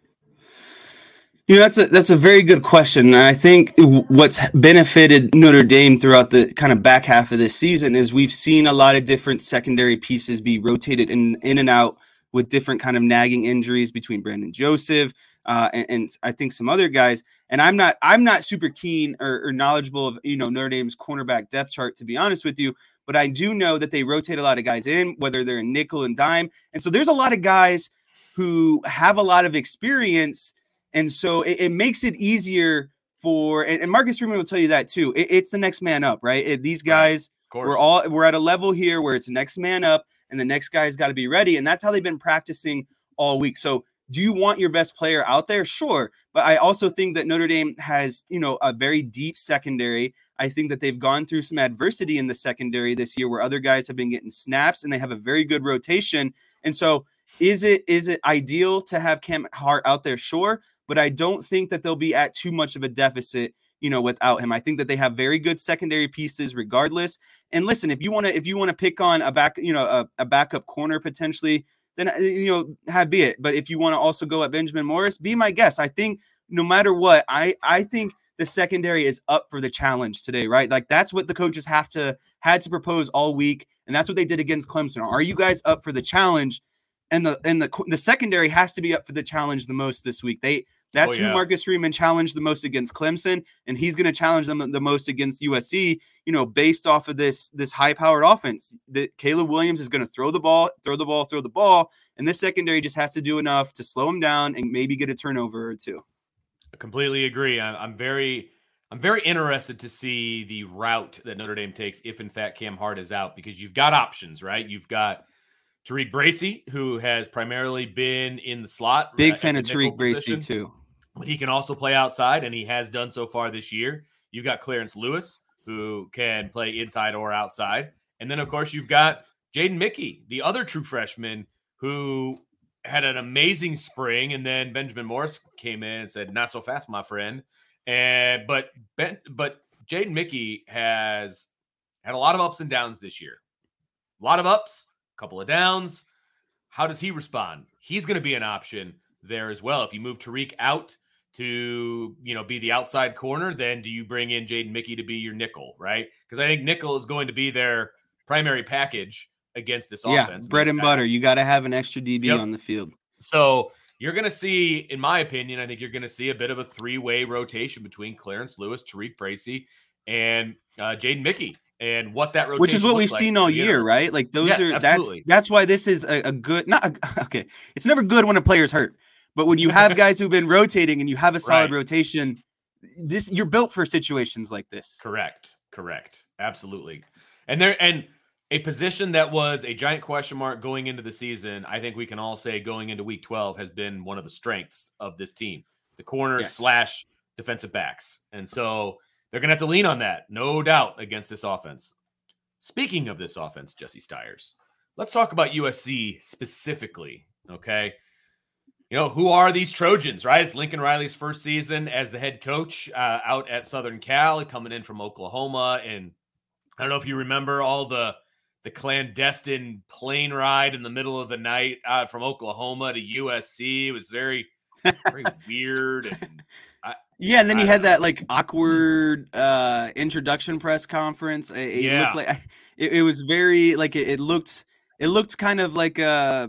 You know, that's a that's a very good question. And I think what's benefited Notre Dame throughout the kind of back half of this season is we've seen a lot of different secondary pieces be rotated in in and out with different kind of nagging injuries between Brandon Joseph uh, and, and, I think some other guys. And I'm not I'm not super keen or, or knowledgeable of you know Notre Dame's cornerback depth chart to be honest with you but I do know that they rotate a lot of guys in, whether they're in nickel and dime. And so there's a lot of guys who have a lot of experience. And so it, it makes it easier for, and, and, Marcus Freeman will tell you that too. It, it's the next man up, right? It, these guys, right. we're all, we're at a level here where it's next man up and the next guy's got to be ready. And that's how they've been practicing all week. So do you want your best player out there? Sure. But I also think that Notre Dame has, you know, a very deep secondary. I think that they've gone through some adversity in the secondary this year where other guys have been getting snaps and they have a very good rotation. And so is it is it ideal to have Cam Hart out there? Sure. But I don't think that they'll be at too much of a deficit you know without him i think that they have very good secondary pieces regardless and listen if you want to if you want to pick on a back you know a, a backup corner potentially then uh, you know, have be it. But if you want to also go at Benjamin Morris, be my guest. I think no matter what, I I think the secondary is up for the challenge today, right? Like that's what the coaches have to had to propose all week, and that's what they did against Clemson. Are you guys up for the challenge? And the and the the secondary has to be up for the challenge the most this week. They that's oh, yeah. who Marcus Freeman challenged the most against Clemson, and he's going to challenge them the most against USC. You know, based off of this this high powered offense, that Caleb Williams is going to throw the ball, throw the ball, throw the ball, and this secondary just has to do enough to slow him down and maybe get a turnover or two. I completely agree. I'm very. I'm very interested to see the route that Notre Dame takes if, in fact, Cam Hart is out because you've got options, right? You've got TaRiq Bracy, who has primarily been in the slot. Big fan of TaRiq Bracy, too but he can also play outside, and he has done so far this year. You've got Clarence Lewis, who can play inside or outside. And then, of course, you've got Jaden Mickey, the other true freshman, who had an amazing spring, and then Benjamin Morris came in and said, "Not so fast, my friend." And but Ben, but Jaden Mickey has had a lot of ups and downs this year. A lot of ups, a couple of downs. How does he respond? He's going to be an option there as well. If you move Tariq out to you know be the outside corner, then do you bring in Jaden Mickey to be your nickel, right? Because I think nickel is going to be their primary package against this yeah, offense. bread and butter. You got to have an extra DB Yep. on the field. So you're going to see, in my opinion, I think you're going to see a bit of a three-way rotation between Clarence Lewis, Tariq Bracy, and uh, Jaden Mickey, and what that rotation which is what we've like seen all year, right? Like those Yes, are that's absolutely. that's why this is a, a good not a, okay. It's never good when a player's hurt, but when you have guys who've been rotating and you have a solid Right. rotation, this you're built for situations like this. Correct. Correct. Absolutely. And there and a position that was a giant question mark going into the season, I think we can all say going into week 12 has been one of the strengths of this team. The corners Yes. slash defensive backs. And so they're gonna have to lean on that, no doubt, against this offense. Speaking of this offense, Jesse Stires, let's talk about USC specifically. Okay. You know, who are these Trojans, right? It's Lincoln Riley's first season as the head coach uh, out at Southern Cal, coming in from Oklahoma. And I don't know if you remember all the the clandestine plane ride in the middle of the night uh, from Oklahoma to USC. It was very, very weird. And Yeah, and then I you had that like awkward uh introduction press conference. It, it Yeah. looked like it, it was very like it, it looked it looked kind of like uh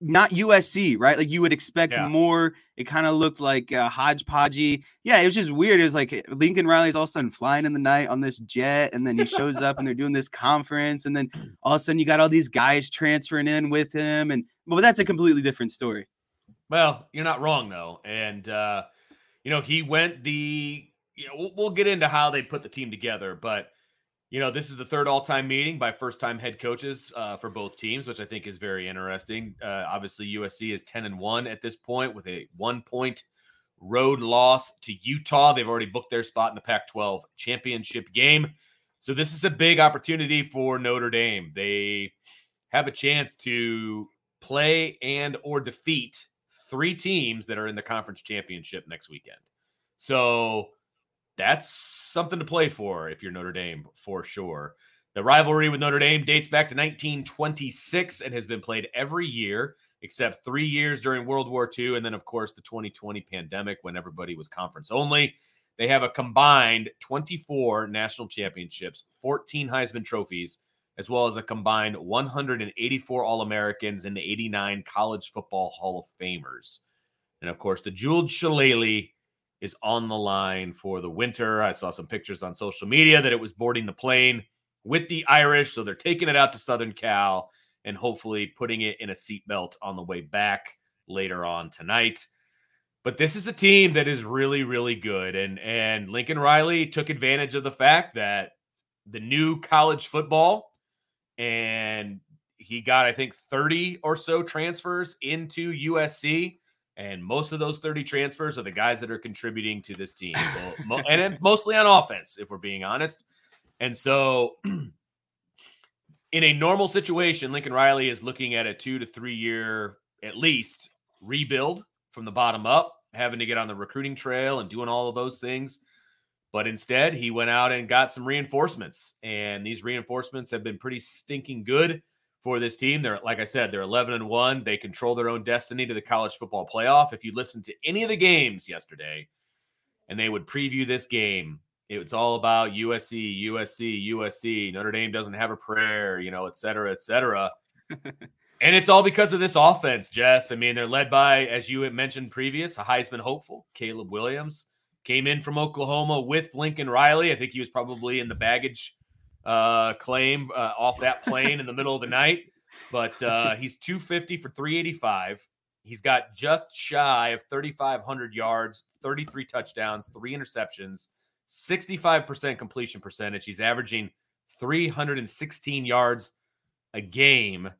not USC, right? Like you would expect Yeah. more. It kind of looked like uh, hodgepodgey. Yeah, it was just weird. It was like Lincoln Riley's all of a sudden flying in the night on this jet, and then he shows up and they're doing this conference, and then all of a sudden you got all these guys transferring in with him, and well, that's a completely different story. Well, you're not wrong though, and uh, you know he went the. You know, we'll, we'll get into how they put the team together, but you know this is the third all-time meeting by first-time head coaches uh, for both teams, which I think is very interesting. Uh, obviously, USC is ten and one at this point with a one-point road loss to Utah. They've already booked their spot in the Pac-12 championship game, so this is a big opportunity for Notre Dame. They have a chance to play and or defeat three teams that are in the conference championship next weekend. So that's something to play for if you're Notre Dame for sure. The rivalry with Notre Dame dates back to 1926 and has been played every year except three years during World War II. And then, of course, the 2020 pandemic when everybody was conference only. They have a combined 24 national championships, 14 Heisman trophies, as well as a combined 184 All Americans and 89 College Football Hall of Famers. And of course, the jeweled shillelagh is on the line for the winter. I saw some pictures on social media that it was boarding the plane with the Irish. So they're taking it out to Southern Cal and hopefully putting it in a seatbelt on the way back later on tonight. But this is a team that is really, really good. And and Lincoln Riley took advantage of the fact that the new college football and he got, I think, 30 or so transfers into USC. And most of those 30 transfers are the guys that are contributing to this team, and mostly on offense, if we're being honest. And so, in a normal situation, Lincoln Riley is looking at a two to three year, at least, rebuild from the bottom up, having to get on the recruiting trail and doing all of those things. But instead, he went out and got some reinforcements. And these reinforcements have been pretty stinking good for this team. They're like I said, they're 11 and 1. They control their own destiny to the college football playoff. If you listen to any of the games yesterday and they would preview this game, it was all about USC, USC, USC. Notre Dame doesn't have a prayer, you know, et cetera, et cetera. and it's all because of this offense, Jess. I mean, they're led by, as you had mentioned previous, a Heisman hopeful, Caleb Williams. Came in from Oklahoma with Lincoln Riley. I think he was probably in the baggage uh, claim uh, off that plane in the middle of the night. But uh, he's 250 for 385. He's got just shy of 3,500 yards, 33 touchdowns, three interceptions, 65% completion percentage. He's averaging 316 yards a game.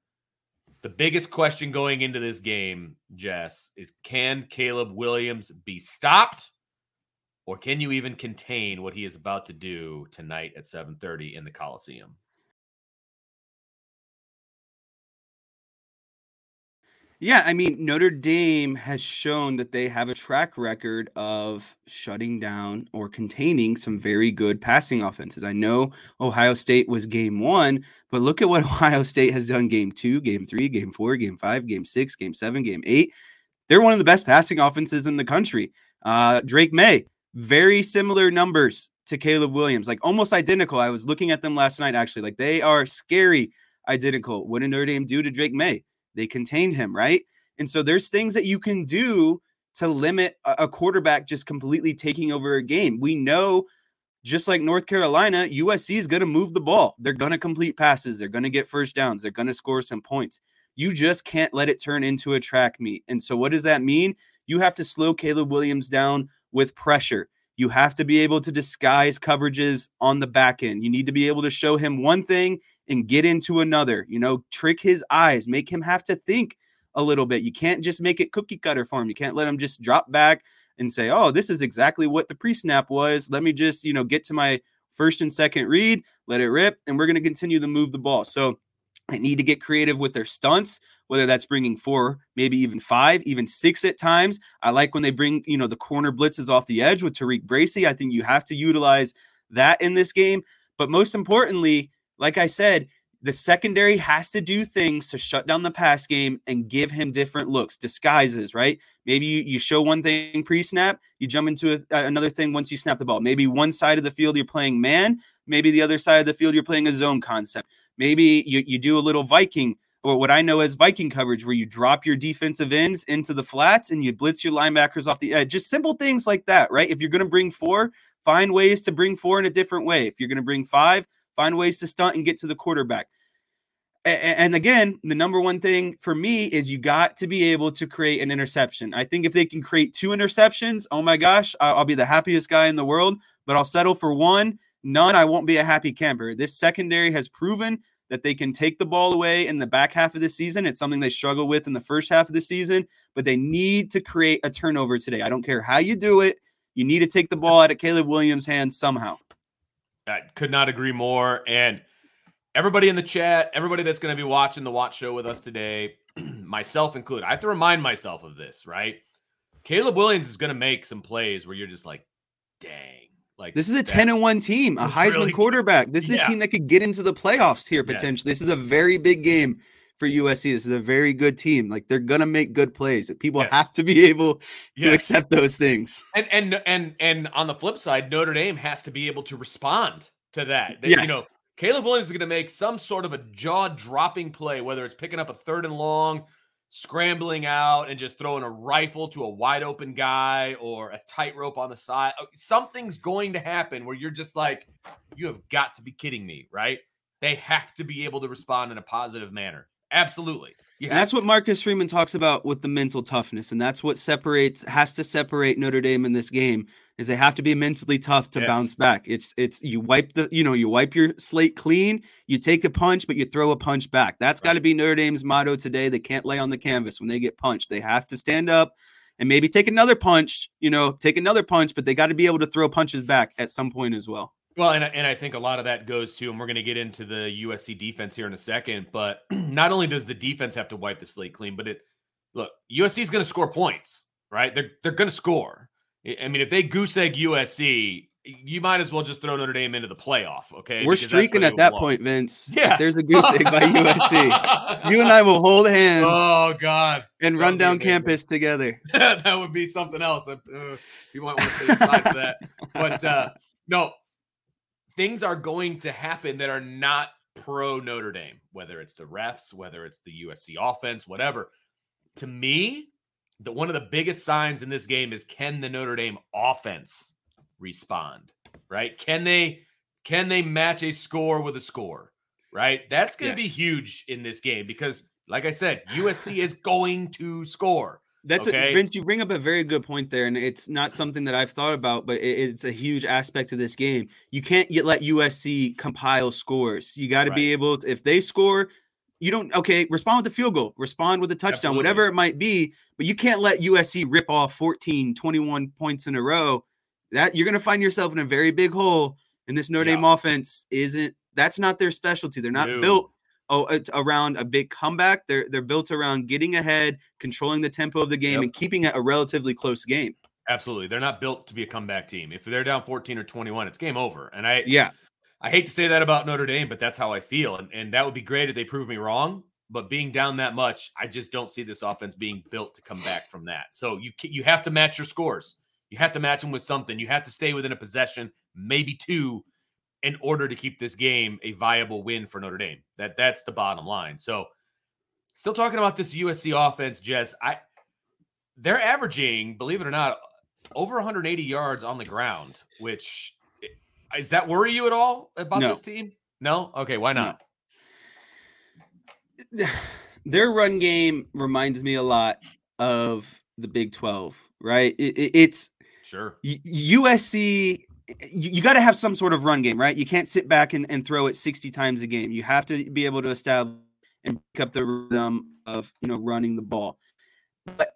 The biggest question going into this game, Jess, is can Caleb Williams be stopped? Or can you even contain what he is about to do tonight at 7:30 in the Coliseum? Yeah, I mean, Notre Dame has shown that they have a track record of shutting down or containing some very good passing offenses. I know Ohio State was game one, but look at what Ohio State has done game two, game three, game four, game five, game six, game seven, game eight. They're one of the best passing offenses in the country. Uh, Drake Maye, very similar numbers to Caleb Williams, like almost identical. I was looking at them last night, actually. Like they are scary identical. What did Notre Dame do to Drake Maye? They contained him, right? And so there's things that you can do to limit a quarterback just completely taking over a game. We know just like North Carolina, USC is going to move the ball. They're going to complete passes. They're going to get first downs. They're going to score some points. You just can't let it turn into a track meet. And so, what does that mean? You have to slow Caleb Williams down with pressure. You have to be able to disguise coverages on the back end. You need to be able to show him one thing and get into another, you know, trick his eyes, make him have to think a little bit. You can't just make it cookie cutter for him. You can't let him just drop back and say, "Oh, this is exactly what the pre-snap was. Let me just, you know, get to my first and second read, let it rip, and we're going to continue to move the ball." So, they need to get creative with their stunts, whether that's bringing four, maybe even five, even six at times. I like when they bring, you know, the corner blitzes off the edge with TaRiq Bracy. I think you have to utilize that in this game. But most importantly, like I said, the secondary has to do things to shut down the pass game and give him different looks, disguises, right? Maybe you, you show one thing pre snap, you jump into a, another thing once you snap the ball. Maybe one side of the field you're playing man, maybe the other side of the field you're playing a zone concept. Maybe you, you do a little Viking what I know as Viking coverage, where you drop your defensive ends into the flats and you blitz your linebackers off the edge. Just simple things like that, right? If you're going to bring four, find ways to bring four in a different way. If you're going to bring five, find ways to stunt and get to the quarterback. And again, the number one thing for me is you got to be able to create an interception. I think if they can create two interceptions, oh my gosh, I'll be the happiest guy in the world, but I'll settle for one. None, I won't be a happy camper. This secondary has proven that they can take the ball away in the back half of the season. It's something they struggle with in the first half of the season, but they need to create a turnover today. I don't care how you do it. You need to take the ball out of Caleb Williams' hands somehow. I could not agree more. And everybody in the chat, everybody that's going to be watching the watch show with us today, myself included, I have to remind myself of this, right? Caleb Williams is going to make some plays where you're just like, dang. Like this is a 10 and 1 team, a Heisman really, quarterback. This is yeah. a team that could get into the playoffs here potentially. Yes. This is a very big game for USC. This is a very good team. Like they're gonna make good plays. People yes. have to be able to yes. accept those things. And and and and on the flip side, Notre Dame has to be able to respond to that. They, yes. You know, Caleb Williams is going to make some sort of a jaw-dropping play, whether it's picking up a third and long, scrambling out, and just throwing a rifle to a wide open guy, or a tightrope on the side. Oh, something's going to happen where you're just like, you have got to be kidding me, right? They have to be able to respond in a positive manner. Absolutely. Yeah. that's what Marcus Freeman talks about with the mental toughness. And that's what separates has to separate Notre Dame in this game is they have to be mentally tough to yes. bounce back. It's it's you wipe the you know, you wipe your slate clean, you take a punch, but you throw a punch back. That's right. got to be Notre Dame's motto today. They can't lay on the canvas when they get punched. They have to stand up and maybe take another punch, you know, take another punch, but they got to be able to throw punches back at some point as well. Well, and, and I think a lot of that goes to, and we're going to get into the USC defense here in a second, but not only does the defense have to wipe the slate clean, but it look, USC is going to score points, right? They're, they're going to score. I mean, if they goose egg USC, you might as well just throw Notre Dame into the playoff. Okay, we're because streaking at that belong. point, Vince. Yeah, if there's a goose egg by USC. You and I will hold hands. Oh God, and run down campus together. that would be something else. Uh, if you might want to stay inside for that, but uh, no, things are going to happen that are not pro Notre Dame, whether it's the refs, whether it's the USC offense, whatever. To me, the one of the biggest signs in this game is can the Notre Dame offense respond? Right? Can they can they match a score with a score? Right? That's going to yes. be huge in this game because like I said, USC is going to score. That's okay. a, Vince. You bring up a very good point there, and it's not something that I've thought about, but it, it's a huge aspect of this game. You can't yet let USC compile scores. You got to right. be able to, if they score, you don't okay. Respond with the field goal, respond with a touchdown, Absolutely. whatever it might be. But you can't let USC rip off 14, 21 points in a row. That you're going to find yourself in a very big hole. And this Notre Dame offense isn't. That's not their specialty. They're not no. built oh, around a big comeback. They're they're built around getting ahead, controlling the tempo of the game, yep. and keeping it a relatively close game. Absolutely, they're not built to be a comeback team. If they're down 14 or 21, it's game over. And I yeah, I hate to say that about Notre Dame, but that's how I feel. And and that would be great if they prove me wrong. But being down that much, I just don't see this offense being built to come back from that. So you you have to match your scores. You have to match them with something. You have to stay within a possession, maybe two, in order to keep this game a viable win for Notre Dame. That that's the bottom line. So, still talking about this USC offense, Jess. I they're averaging, believe it or not, over 180 yards on the ground. Which is that worry you at all about no. this team? No. Okay. Why not? No. Their run game reminds me a lot of the Big 12, right? It, it, it's sure USC you, you got to have some sort of run game, right? You can't sit back and, and throw it 60 times a game. You have to be able to establish and pick up the rhythm of, you know, running the ball. But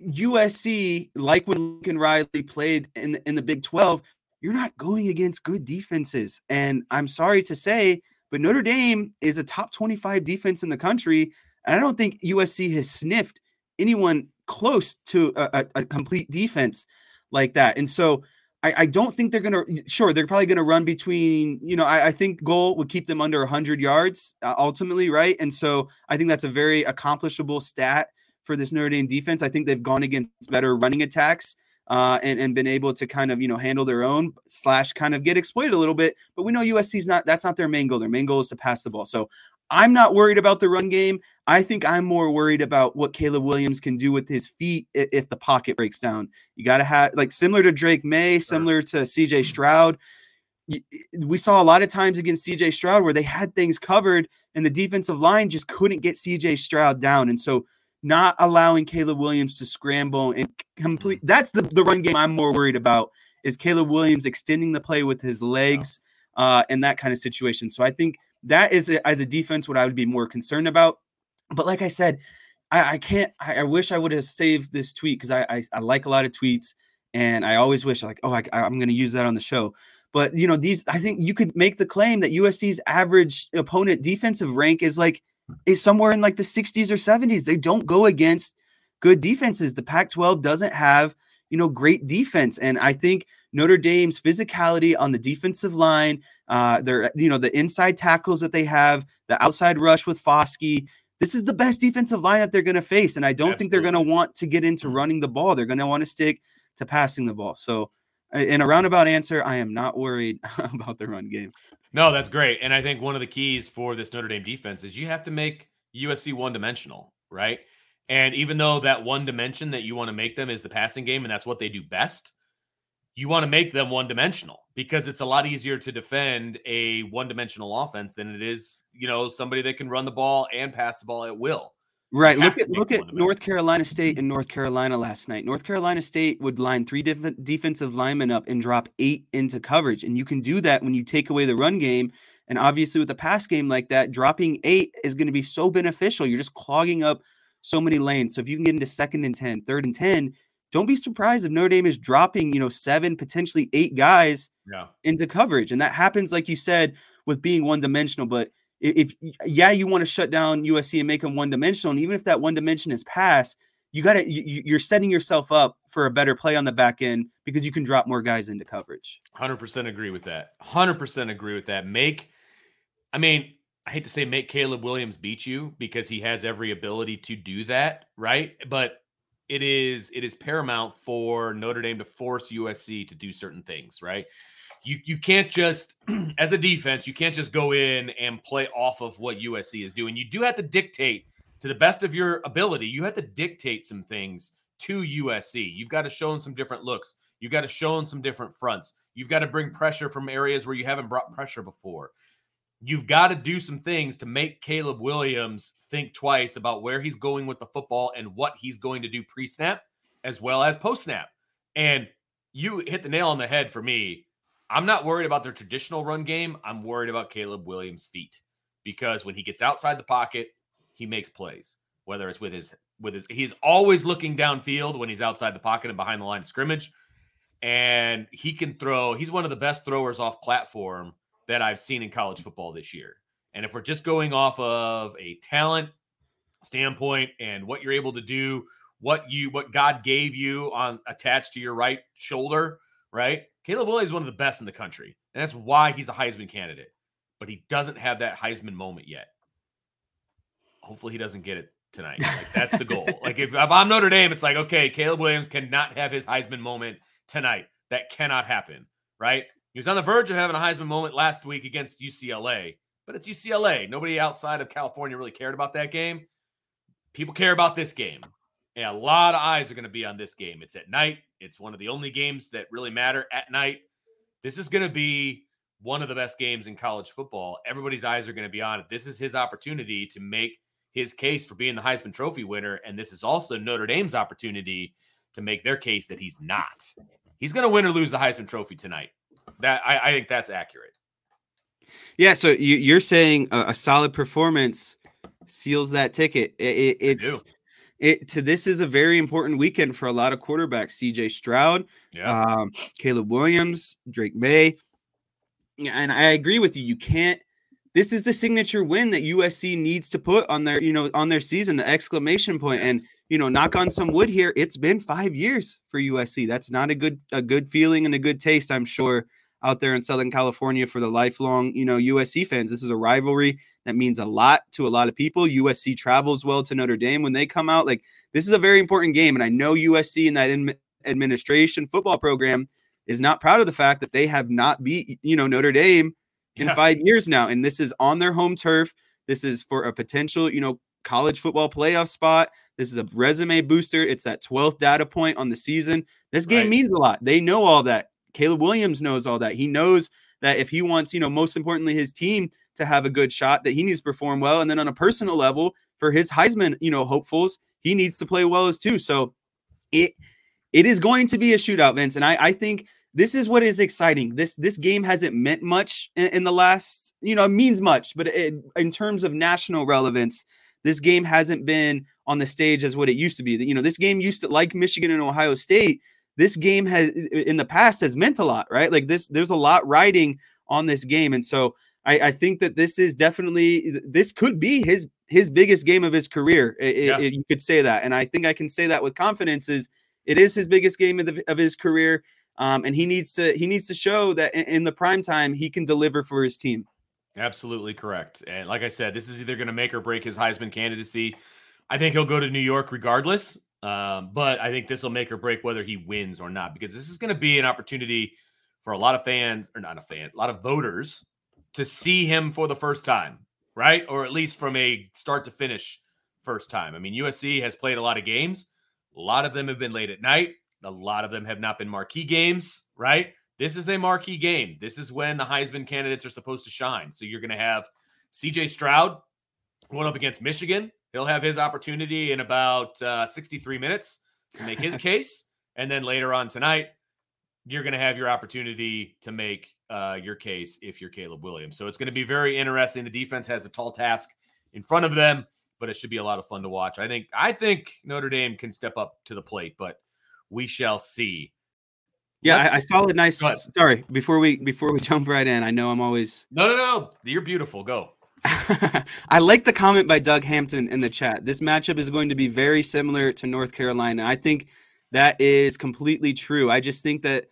USC, like when Lincoln Riley played in the, in the Big 12, you're not going against good defenses. And I'm sorry to say, but Notre Dame is a top 25 defense in the country. And I don't think USC has sniffed anyone close to a, a, a complete defense like that. And so I, I don't think they're gonna. Sure, they're probably gonna run between. You know, I, I think goal would keep them under 100 yards uh, ultimately, right? And so I think that's a very accomplishable stat for this Notre Dame defense. I think they've gone against better running attacks. Uh, and, and been able to kind of you know handle their own slash kind of get exploited a little bit. But we know USC's not that's not their main goal. Their main goal is to pass the ball. So I'm not worried about the run game. I think I'm more worried about what Caleb Williams can do with his feet if the pocket breaks down. You got to have, like, similar to Drake Maye, similar to CJ Stroud. We saw a lot of times against CJ Stroud where they had things covered and the defensive line just couldn't get CJ Stroud down. And so, not allowing Caleb Williams to scramble and complete that's the, the run game I'm more worried about is Caleb Williams extending the play with his legs uh, and that kind of situation. So, I think that is a, as a defense what I would be more concerned about. But like I said, I, I can't. I, I, wish I would have saved this tweet because I, I, I like a lot of tweets, and I always wish like, oh, I, I'm going to use that on the show. But you know, these I think you could make the claim that USC's average opponent defensive rank is like is somewhere in like the 60s or 70s. They don't go against good defenses. The Pac-12 doesn't have you know great defense, and I think Notre Dame's physicality on the defensive line, uh, their you know the inside tackles that they have, the outside rush with Foskey. This is the best defensive line that they're going to face, and I don't Absolutely. think they're going to want to get into running the ball. They're going to want to stick to passing the ball. So, in a roundabout answer, I am not worried about the run game. No, that's great, and I think one of the keys for this Notre Dame defense is you have to make USC one dimensional, right? And even though that one dimension that you want to make them is the passing game, and that's what they do best, you want to make them one dimensional because it's a lot easier to defend a one dimensional offense than it is, you know, somebody that can run the ball and pass the ball at will. Right. Look at look at North Carolina State and North Carolina last night. North Carolina State would line three different defensive linemen up and drop eight into coverage. And you can do that when you take away the run game. And obviously, with a pass game like that, dropping eight is going to be so beneficial. You're just clogging up so many lanes. So if you can get into second and 10, third and 10, don't be surprised if Notre Dame is dropping, you know, seven, potentially eight guys yeah. into coverage. And that happens, like you said, with being one dimensional. But if, yeah, you want to shut down USC and make them one dimensional. And even if that one dimension is pass, you got to, you, you're setting yourself up for a better play on the back end because you can drop more guys into coverage. 100% agree with that. 100% agree with that. Make, I mean, I hate to say make Caleb Williams beat you because he has every ability to do that, right? But it is it is paramount for Notre Dame to force USC to do certain things, right? You you can't just as a defense, you can't just go in and play off of what USC is doing. You do have to dictate to the best of your ability. You have to dictate some things to USC. You've got to show them some different looks. You've got to show them some different fronts. You've got to bring pressure from areas where you haven't brought pressure before you've got to do some things to make Caleb Williams think twice about where he's going with the football and what he's going to do pre snap as well as post snap. And you hit the nail on the head for me. I'm not worried about their traditional run game. I'm worried about Caleb Williams' feet because when he gets outside the pocket, he makes plays. Whether it's with his with his, he's always looking downfield when he's outside the pocket and behind the line of scrimmage, and he can throw. He's one of the best throwers off platform that I've seen in college football this year. And if we're just going off of a talent standpoint and what you're able to do, what you what God gave you on attached to your right shoulder, right? Caleb Williams is one of the best in the country. And that's why he's a Heisman candidate. But he doesn't have that Heisman moment yet. Hopefully he doesn't get it tonight. Like that's the goal. like if, if I'm Notre Dame, it's like, okay, Caleb Williams cannot have his Heisman moment tonight. That cannot happen, right? He was on the verge of having a Heisman moment last week against UCLA, but it's UCLA. Nobody outside of California really cared about that game. People care about this game. A lot of eyes are going to be on this game. It's at night. It's one of the only games that really matter at night. This is going to be one of the best games in college football. Everybody's eyes are going to be on it. This is his opportunity to make his case for being the Heisman Trophy winner. And this is also Notre Dame's opportunity to make their case that he's not. He's going to win or lose the Heisman Trophy tonight. That I, I think that's accurate. Yeah. So you, are saying a, a, solid performance seals that ticket. It, it, it's it to this is a very important weekend for a lot of quarterbacks. CJ Stroud, yeah. um, Caleb Williams, Drake Maye. And I agree with you. You can't. This is the signature win that USC needs to put on their, you know, on their season. The exclamation point. And you know, knock on some wood here. It's been five years for USC. That's not a good a good feeling and a good taste, I'm sure, out there in Southern California for the lifelong, you know, USC fans. This is a rivalry that means a lot to a lot of people. USC travels well to Notre Dame when they come out. Like this is a very important game, and I know USC and that in- administration football program is not proud of the fact that they have not beat you know Notre Dame in yeah. five years now, and this is on their home turf. This is for a potential, you know, college football playoff spot. This is a resume booster. It's that 12th data point on the season. This game right. means a lot. They know all that. Caleb Williams knows all that. He knows that if he wants, you know, most importantly, his team to have a good shot, that he needs to perform well. And then on a personal level, for his Heisman, you know, hopefuls, he needs to play well as too. So it it is going to be a shootout, Vince. And I, I think this is what is exciting. This this game hasn't meant much in, in the last, you know, it means much, but it, in terms of national relevance, this game hasn't been on the stage as what it used to be. You know, this game used to like Michigan and Ohio State. This game has in the past has meant a lot, right? Like this, there's a lot riding on this game, and so I, I think that this is definitely this could be his his biggest game of his career. It, yeah. it, you could say that, and I think I can say that with confidence. Is it is his biggest game of, the, of his career, um, and he needs to he needs to show that in, in the prime time he can deliver for his team. Absolutely correct. And like I said, this is either going to make or break his Heisman candidacy. I think he'll go to New York regardless. Um, but I think this will make or break whether he wins or not, because this is going to be an opportunity for a lot of fans, or not a fan, a lot of voters to see him for the first time, right? Or at least from a start to finish first time. I mean, USC has played a lot of games. A lot of them have been late at night. A lot of them have not been marquee games, right? This is a marquee game. This is when the Heisman candidates are supposed to shine. So you're going to have CJ Stroud going up against Michigan. He'll have his opportunity in about uh, 63 minutes to make his case. And then later on tonight, you're going to have your opportunity to make uh, your case if you're Caleb Williams. So it's going to be very interesting. The defense has a tall task in front of them, but it should be a lot of fun to watch. I think I think Notre Dame can step up to the plate, but we shall see. Yeah, I, I, saw it nice. Sorry, before we before we jump right in, I know I'm always no, no, no. You're beautiful. Go. I like the comment by Doug Hampton in the chat. This matchup is going to be very similar to North Carolina. I think that is completely true. I just think that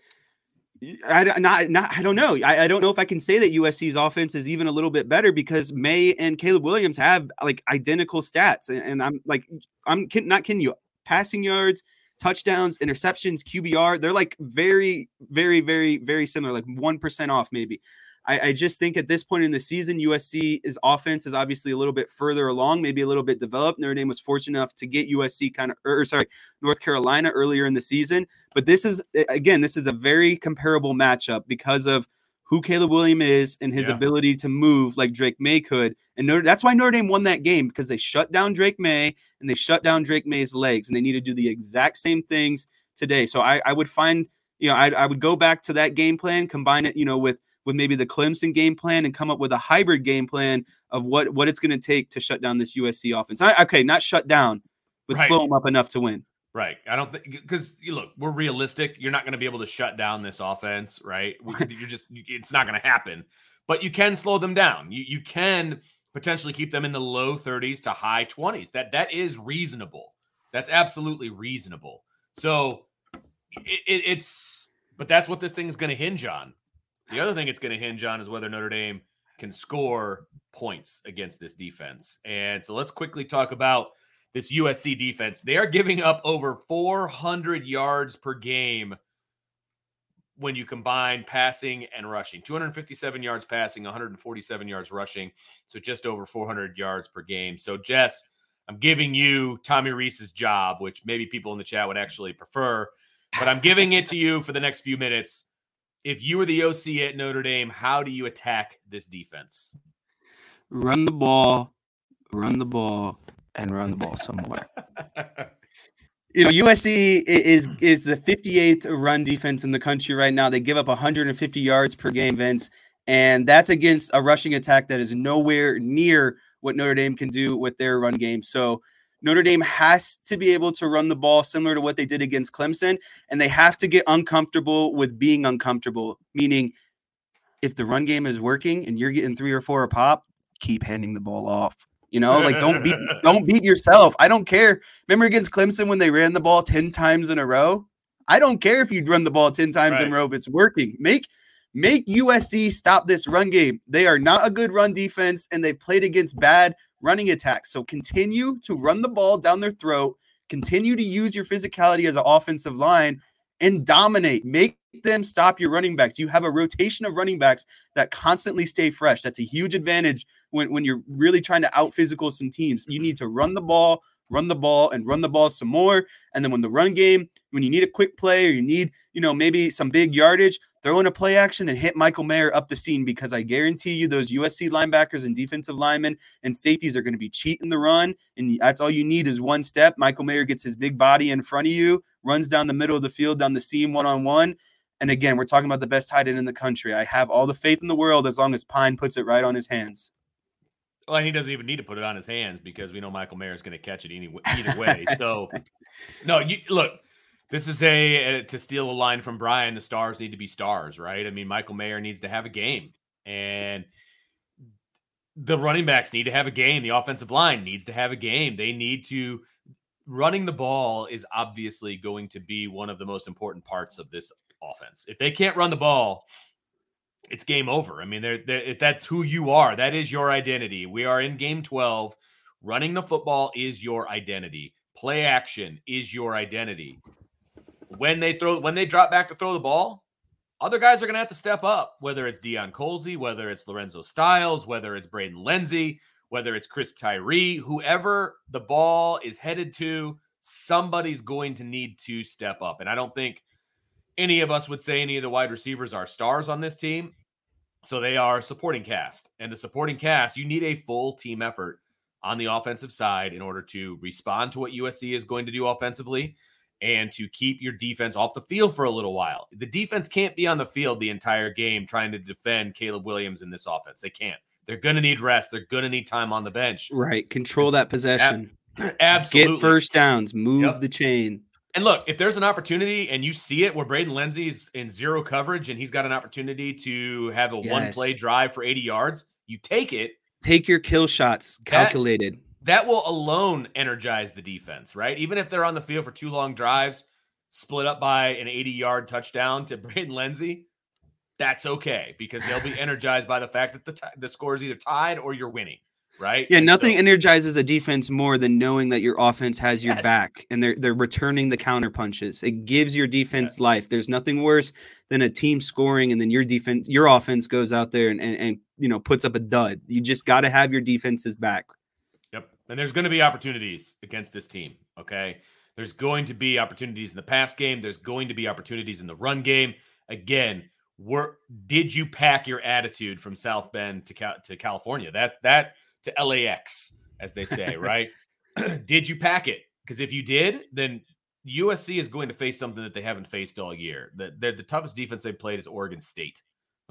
I not, not I don't know. I, I don't know if I can say that USC's offense is even a little bit better because Maye and Caleb Williams have like identical stats, and, and I'm like I'm not kidding you. Passing yards, touchdowns, interceptions, QBR, they're like very, very, very, very similar, like 1% off maybe. I, I, just think at this point in the season, USC's offense is obviously a little bit further along, maybe a little bit developed. Notre Dame was fortunate enough to get USC kind of, or sorry, North Carolina earlier in the season. But this is, again, this is a very comparable matchup because of who Caleb William is and his yeah. ability to move like Drake Maye could. And Notre, that's why Notre Dame won that game because they shut down Drake Maye and they shut down Drake Maye's legs, and they need to do the exact same things today. So I, I would find, you know, I, I would go back to that game plan, combine it, you know, with with maybe the Clemson game plan, and come up with a hybrid game plan of what what it's going to take to shut down this USC offense. I, okay, not shut down, but right. slow them up enough to win. Right. I don't think because you look, we're realistic. You're not going to be able to shut down this offense, right? You're just it's not going to happen. but you can slow them down. You you can potentially keep them in the low 30s to high 20s. That that is reasonable. That's absolutely reasonable. So it, it, it's but that's what this thing is going to hinge on. The other thing it's going to hinge on is whether Notre Dame can score points against this defense. And so let's quickly talk about this USC defense. They are giving up over 400 yards per game when you combine passing and rushing 257 yards passing 147 yards rushing so just over 400 yards per game so jess i'm giving you tommy rees's job which maybe people in the chat would actually prefer but i'm giving it to you for the next few minutes if you were the oc at notre dame how do you attack this defense run the ball run the ball and run the ball somewhere you know, USC is is the 58th run defense in the country right now. They give up 150 yards per game, Vince, and that's against a rushing attack that is nowhere near what Notre Dame can do with their run game. So Notre Dame has to be able to run the ball similar to what they did against Clemson, and they have to get uncomfortable with being uncomfortable. Meaning, if the run game is working and you're getting three or four a pop, keep handing the ball off. You know, like don't beat don't beat yourself. I don't care. Remember against Clemson when they ran the ball 10 times in a row? I don't care if you'd run the ball 10 times right. in a row if it's working. Make make USC stop this run game. They are not a good run defense and they've played against bad running attacks. So continue to run the ball down their throat, continue to use your physicality as an offensive line and dominate. Make them stop your running backs. You have a rotation of running backs that constantly stay fresh. That's a huge advantage when, when you're really trying to out physical some teams. You mm-hmm. need to run the ball, run the ball, and run the ball some more. And then when the run game, when you need a quick play or you need, you know, maybe some big yardage, throw in a play action and hit Michael Mayer up the seam because I guarantee you those USC linebackers and defensive linemen and safeties are going to be cheating the run. And that's all you need is one step. Michael Mayer gets his big body in front of you, runs down the middle of the field, down the seam one on one. And again, we're talking about the best tight end in the country. I have all the faith in the world as long as Pyne puts it right on his hands. Well, and he doesn't even need to put it on his hands because we know Michael Mayer is going to catch it any, either way. so, no, you look, this is a, a, to steal a line from Brian. The stars need to be stars, right? I mean, Michael Mayer needs to have a game, and the running backs need to have a game. The offensive line needs to have a game. They need to. Running the ball is obviously going to be one of the most important parts of this offense. If they can't run the ball, it's game over. I mean, they're, they're, that's who you are, that is your identity. We are in game 12. Running the football is your identity. Play action is your identity when they throw when they drop back to throw the ball, other guys are going to have to step up. Whether it's Deion Colzie, whether it's Lorenzo Styles, whether it's Braden Lenzy, whether it's Chris Tyree, whoever the ball is headed to, somebody's going to need to step up. And I don't think any of us would say any of the wide receivers are stars on this team. So they are supporting cast. And the supporting cast, you need a full team effort on the offensive side in order to respond to what USC is going to do offensively and to keep your defense off the field for a little while. The defense can't be on the field the entire game trying to defend Caleb Williams in this offense. They can't. They're going to need rest. They're going to need time on the bench. Right. Control it's, that possession. Ab- absolutely. Get first downs. Move yep. the chain. And look, if there's an opportunity and you see it where Braden Lenzy's in zero coverage and he's got an opportunity to have a yes. one play drive for 80 yards, you take it. Take your kill shots calculated. That, that will alone energize the defense, right? Even if they're on the field for two long drives, split up by an 80 yard touchdown to Braden Lenzy, that's okay because they'll be energized by the fact that the, t- the score is either tied or you're winning, right? Yeah, and nothing so, energizes a defense more than knowing that your offense has your yes. back and they're they're returning the counter punches. It gives your defense yes. life. There's nothing worse than a team scoring and then your defense, your offense goes out there and, and, and you know puts up a dud. You just got to have your defenses back. Yep. And there's going to be opportunities against this team. Okay. There's going to be opportunities in the pass game. There's going to be opportunities in the run game. Again, were did you pack your attitude from South Bend to to California? That that to LAX, as they say, right? did you pack it? Because if you did, then USC is going to face something that they haven't faced all year. The, the toughest defense they've played is Oregon State.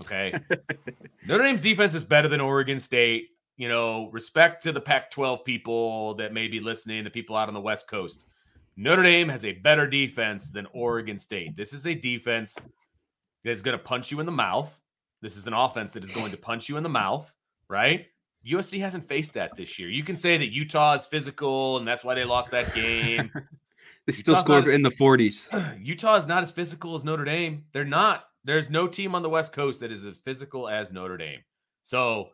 Okay. Notre Dame's defense is better than Oregon State you know, respect to the Pac 12 people that may be listening, the people out on the West Coast. Notre Dame has a better defense than Oregon State. This is a defense that's going to punch you in the mouth, This is an offense that is going to punch you in the mouth, right? USC hasn't faced that this year. You can say that Utah is physical and that's why they lost that game. they still Utah's scored as, in the 40s. Utah is not as physical as Notre Dame. They're not. There's no team on the West Coast that is as physical as Notre Dame. So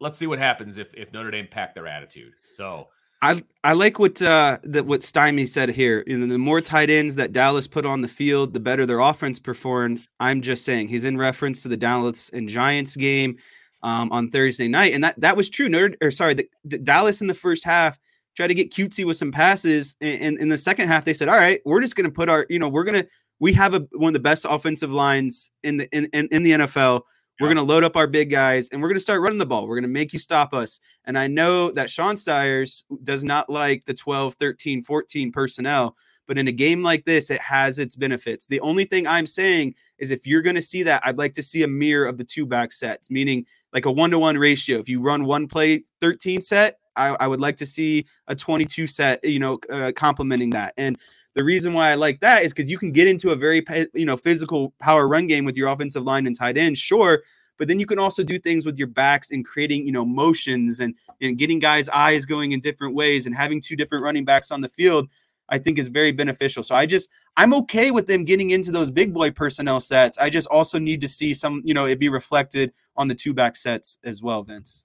let's see what happens if if Notre Dame pack their attitude. So I I like what uh that what Stymie said here. You know, the more tight ends that Dallas put on the field, the better their offense performed. I'm just saying he's in reference to the Dallas and Giants game um, on Thursday night, and that that was true. Notre, or sorry, the, the Dallas in the first half tried to get cutesy with some passes, and, and in the second half they said, "All right, we're just going to put our, you know, we're gonna we have a one of the best offensive lines in the in in, in the NFL." We're going to load up our big guys and we're going to start running the ball. We're going to make you stop us. And I know that Sean Stires does not like the 12, 13, 14 personnel, but in a game like this, it has its benefits. The only thing I'm saying is if you're going to see that, I'd like to see a mirror of the two back sets, meaning like a one to one ratio. If you run one play 13 set, I, I would like to see a 22 set, you know, uh, complementing that. And the reason why I like that is because you can get into a very you know physical power run game with your offensive line and tight end, sure, but then you can also do things with your backs and creating you know motions and and getting guys' eyes going in different ways and having two different running backs on the field. I think is very beneficial. So I just I'm okay with them getting into those big boy personnel sets. I just also need to see some, you know, it be reflected on the two back sets as well, Vince.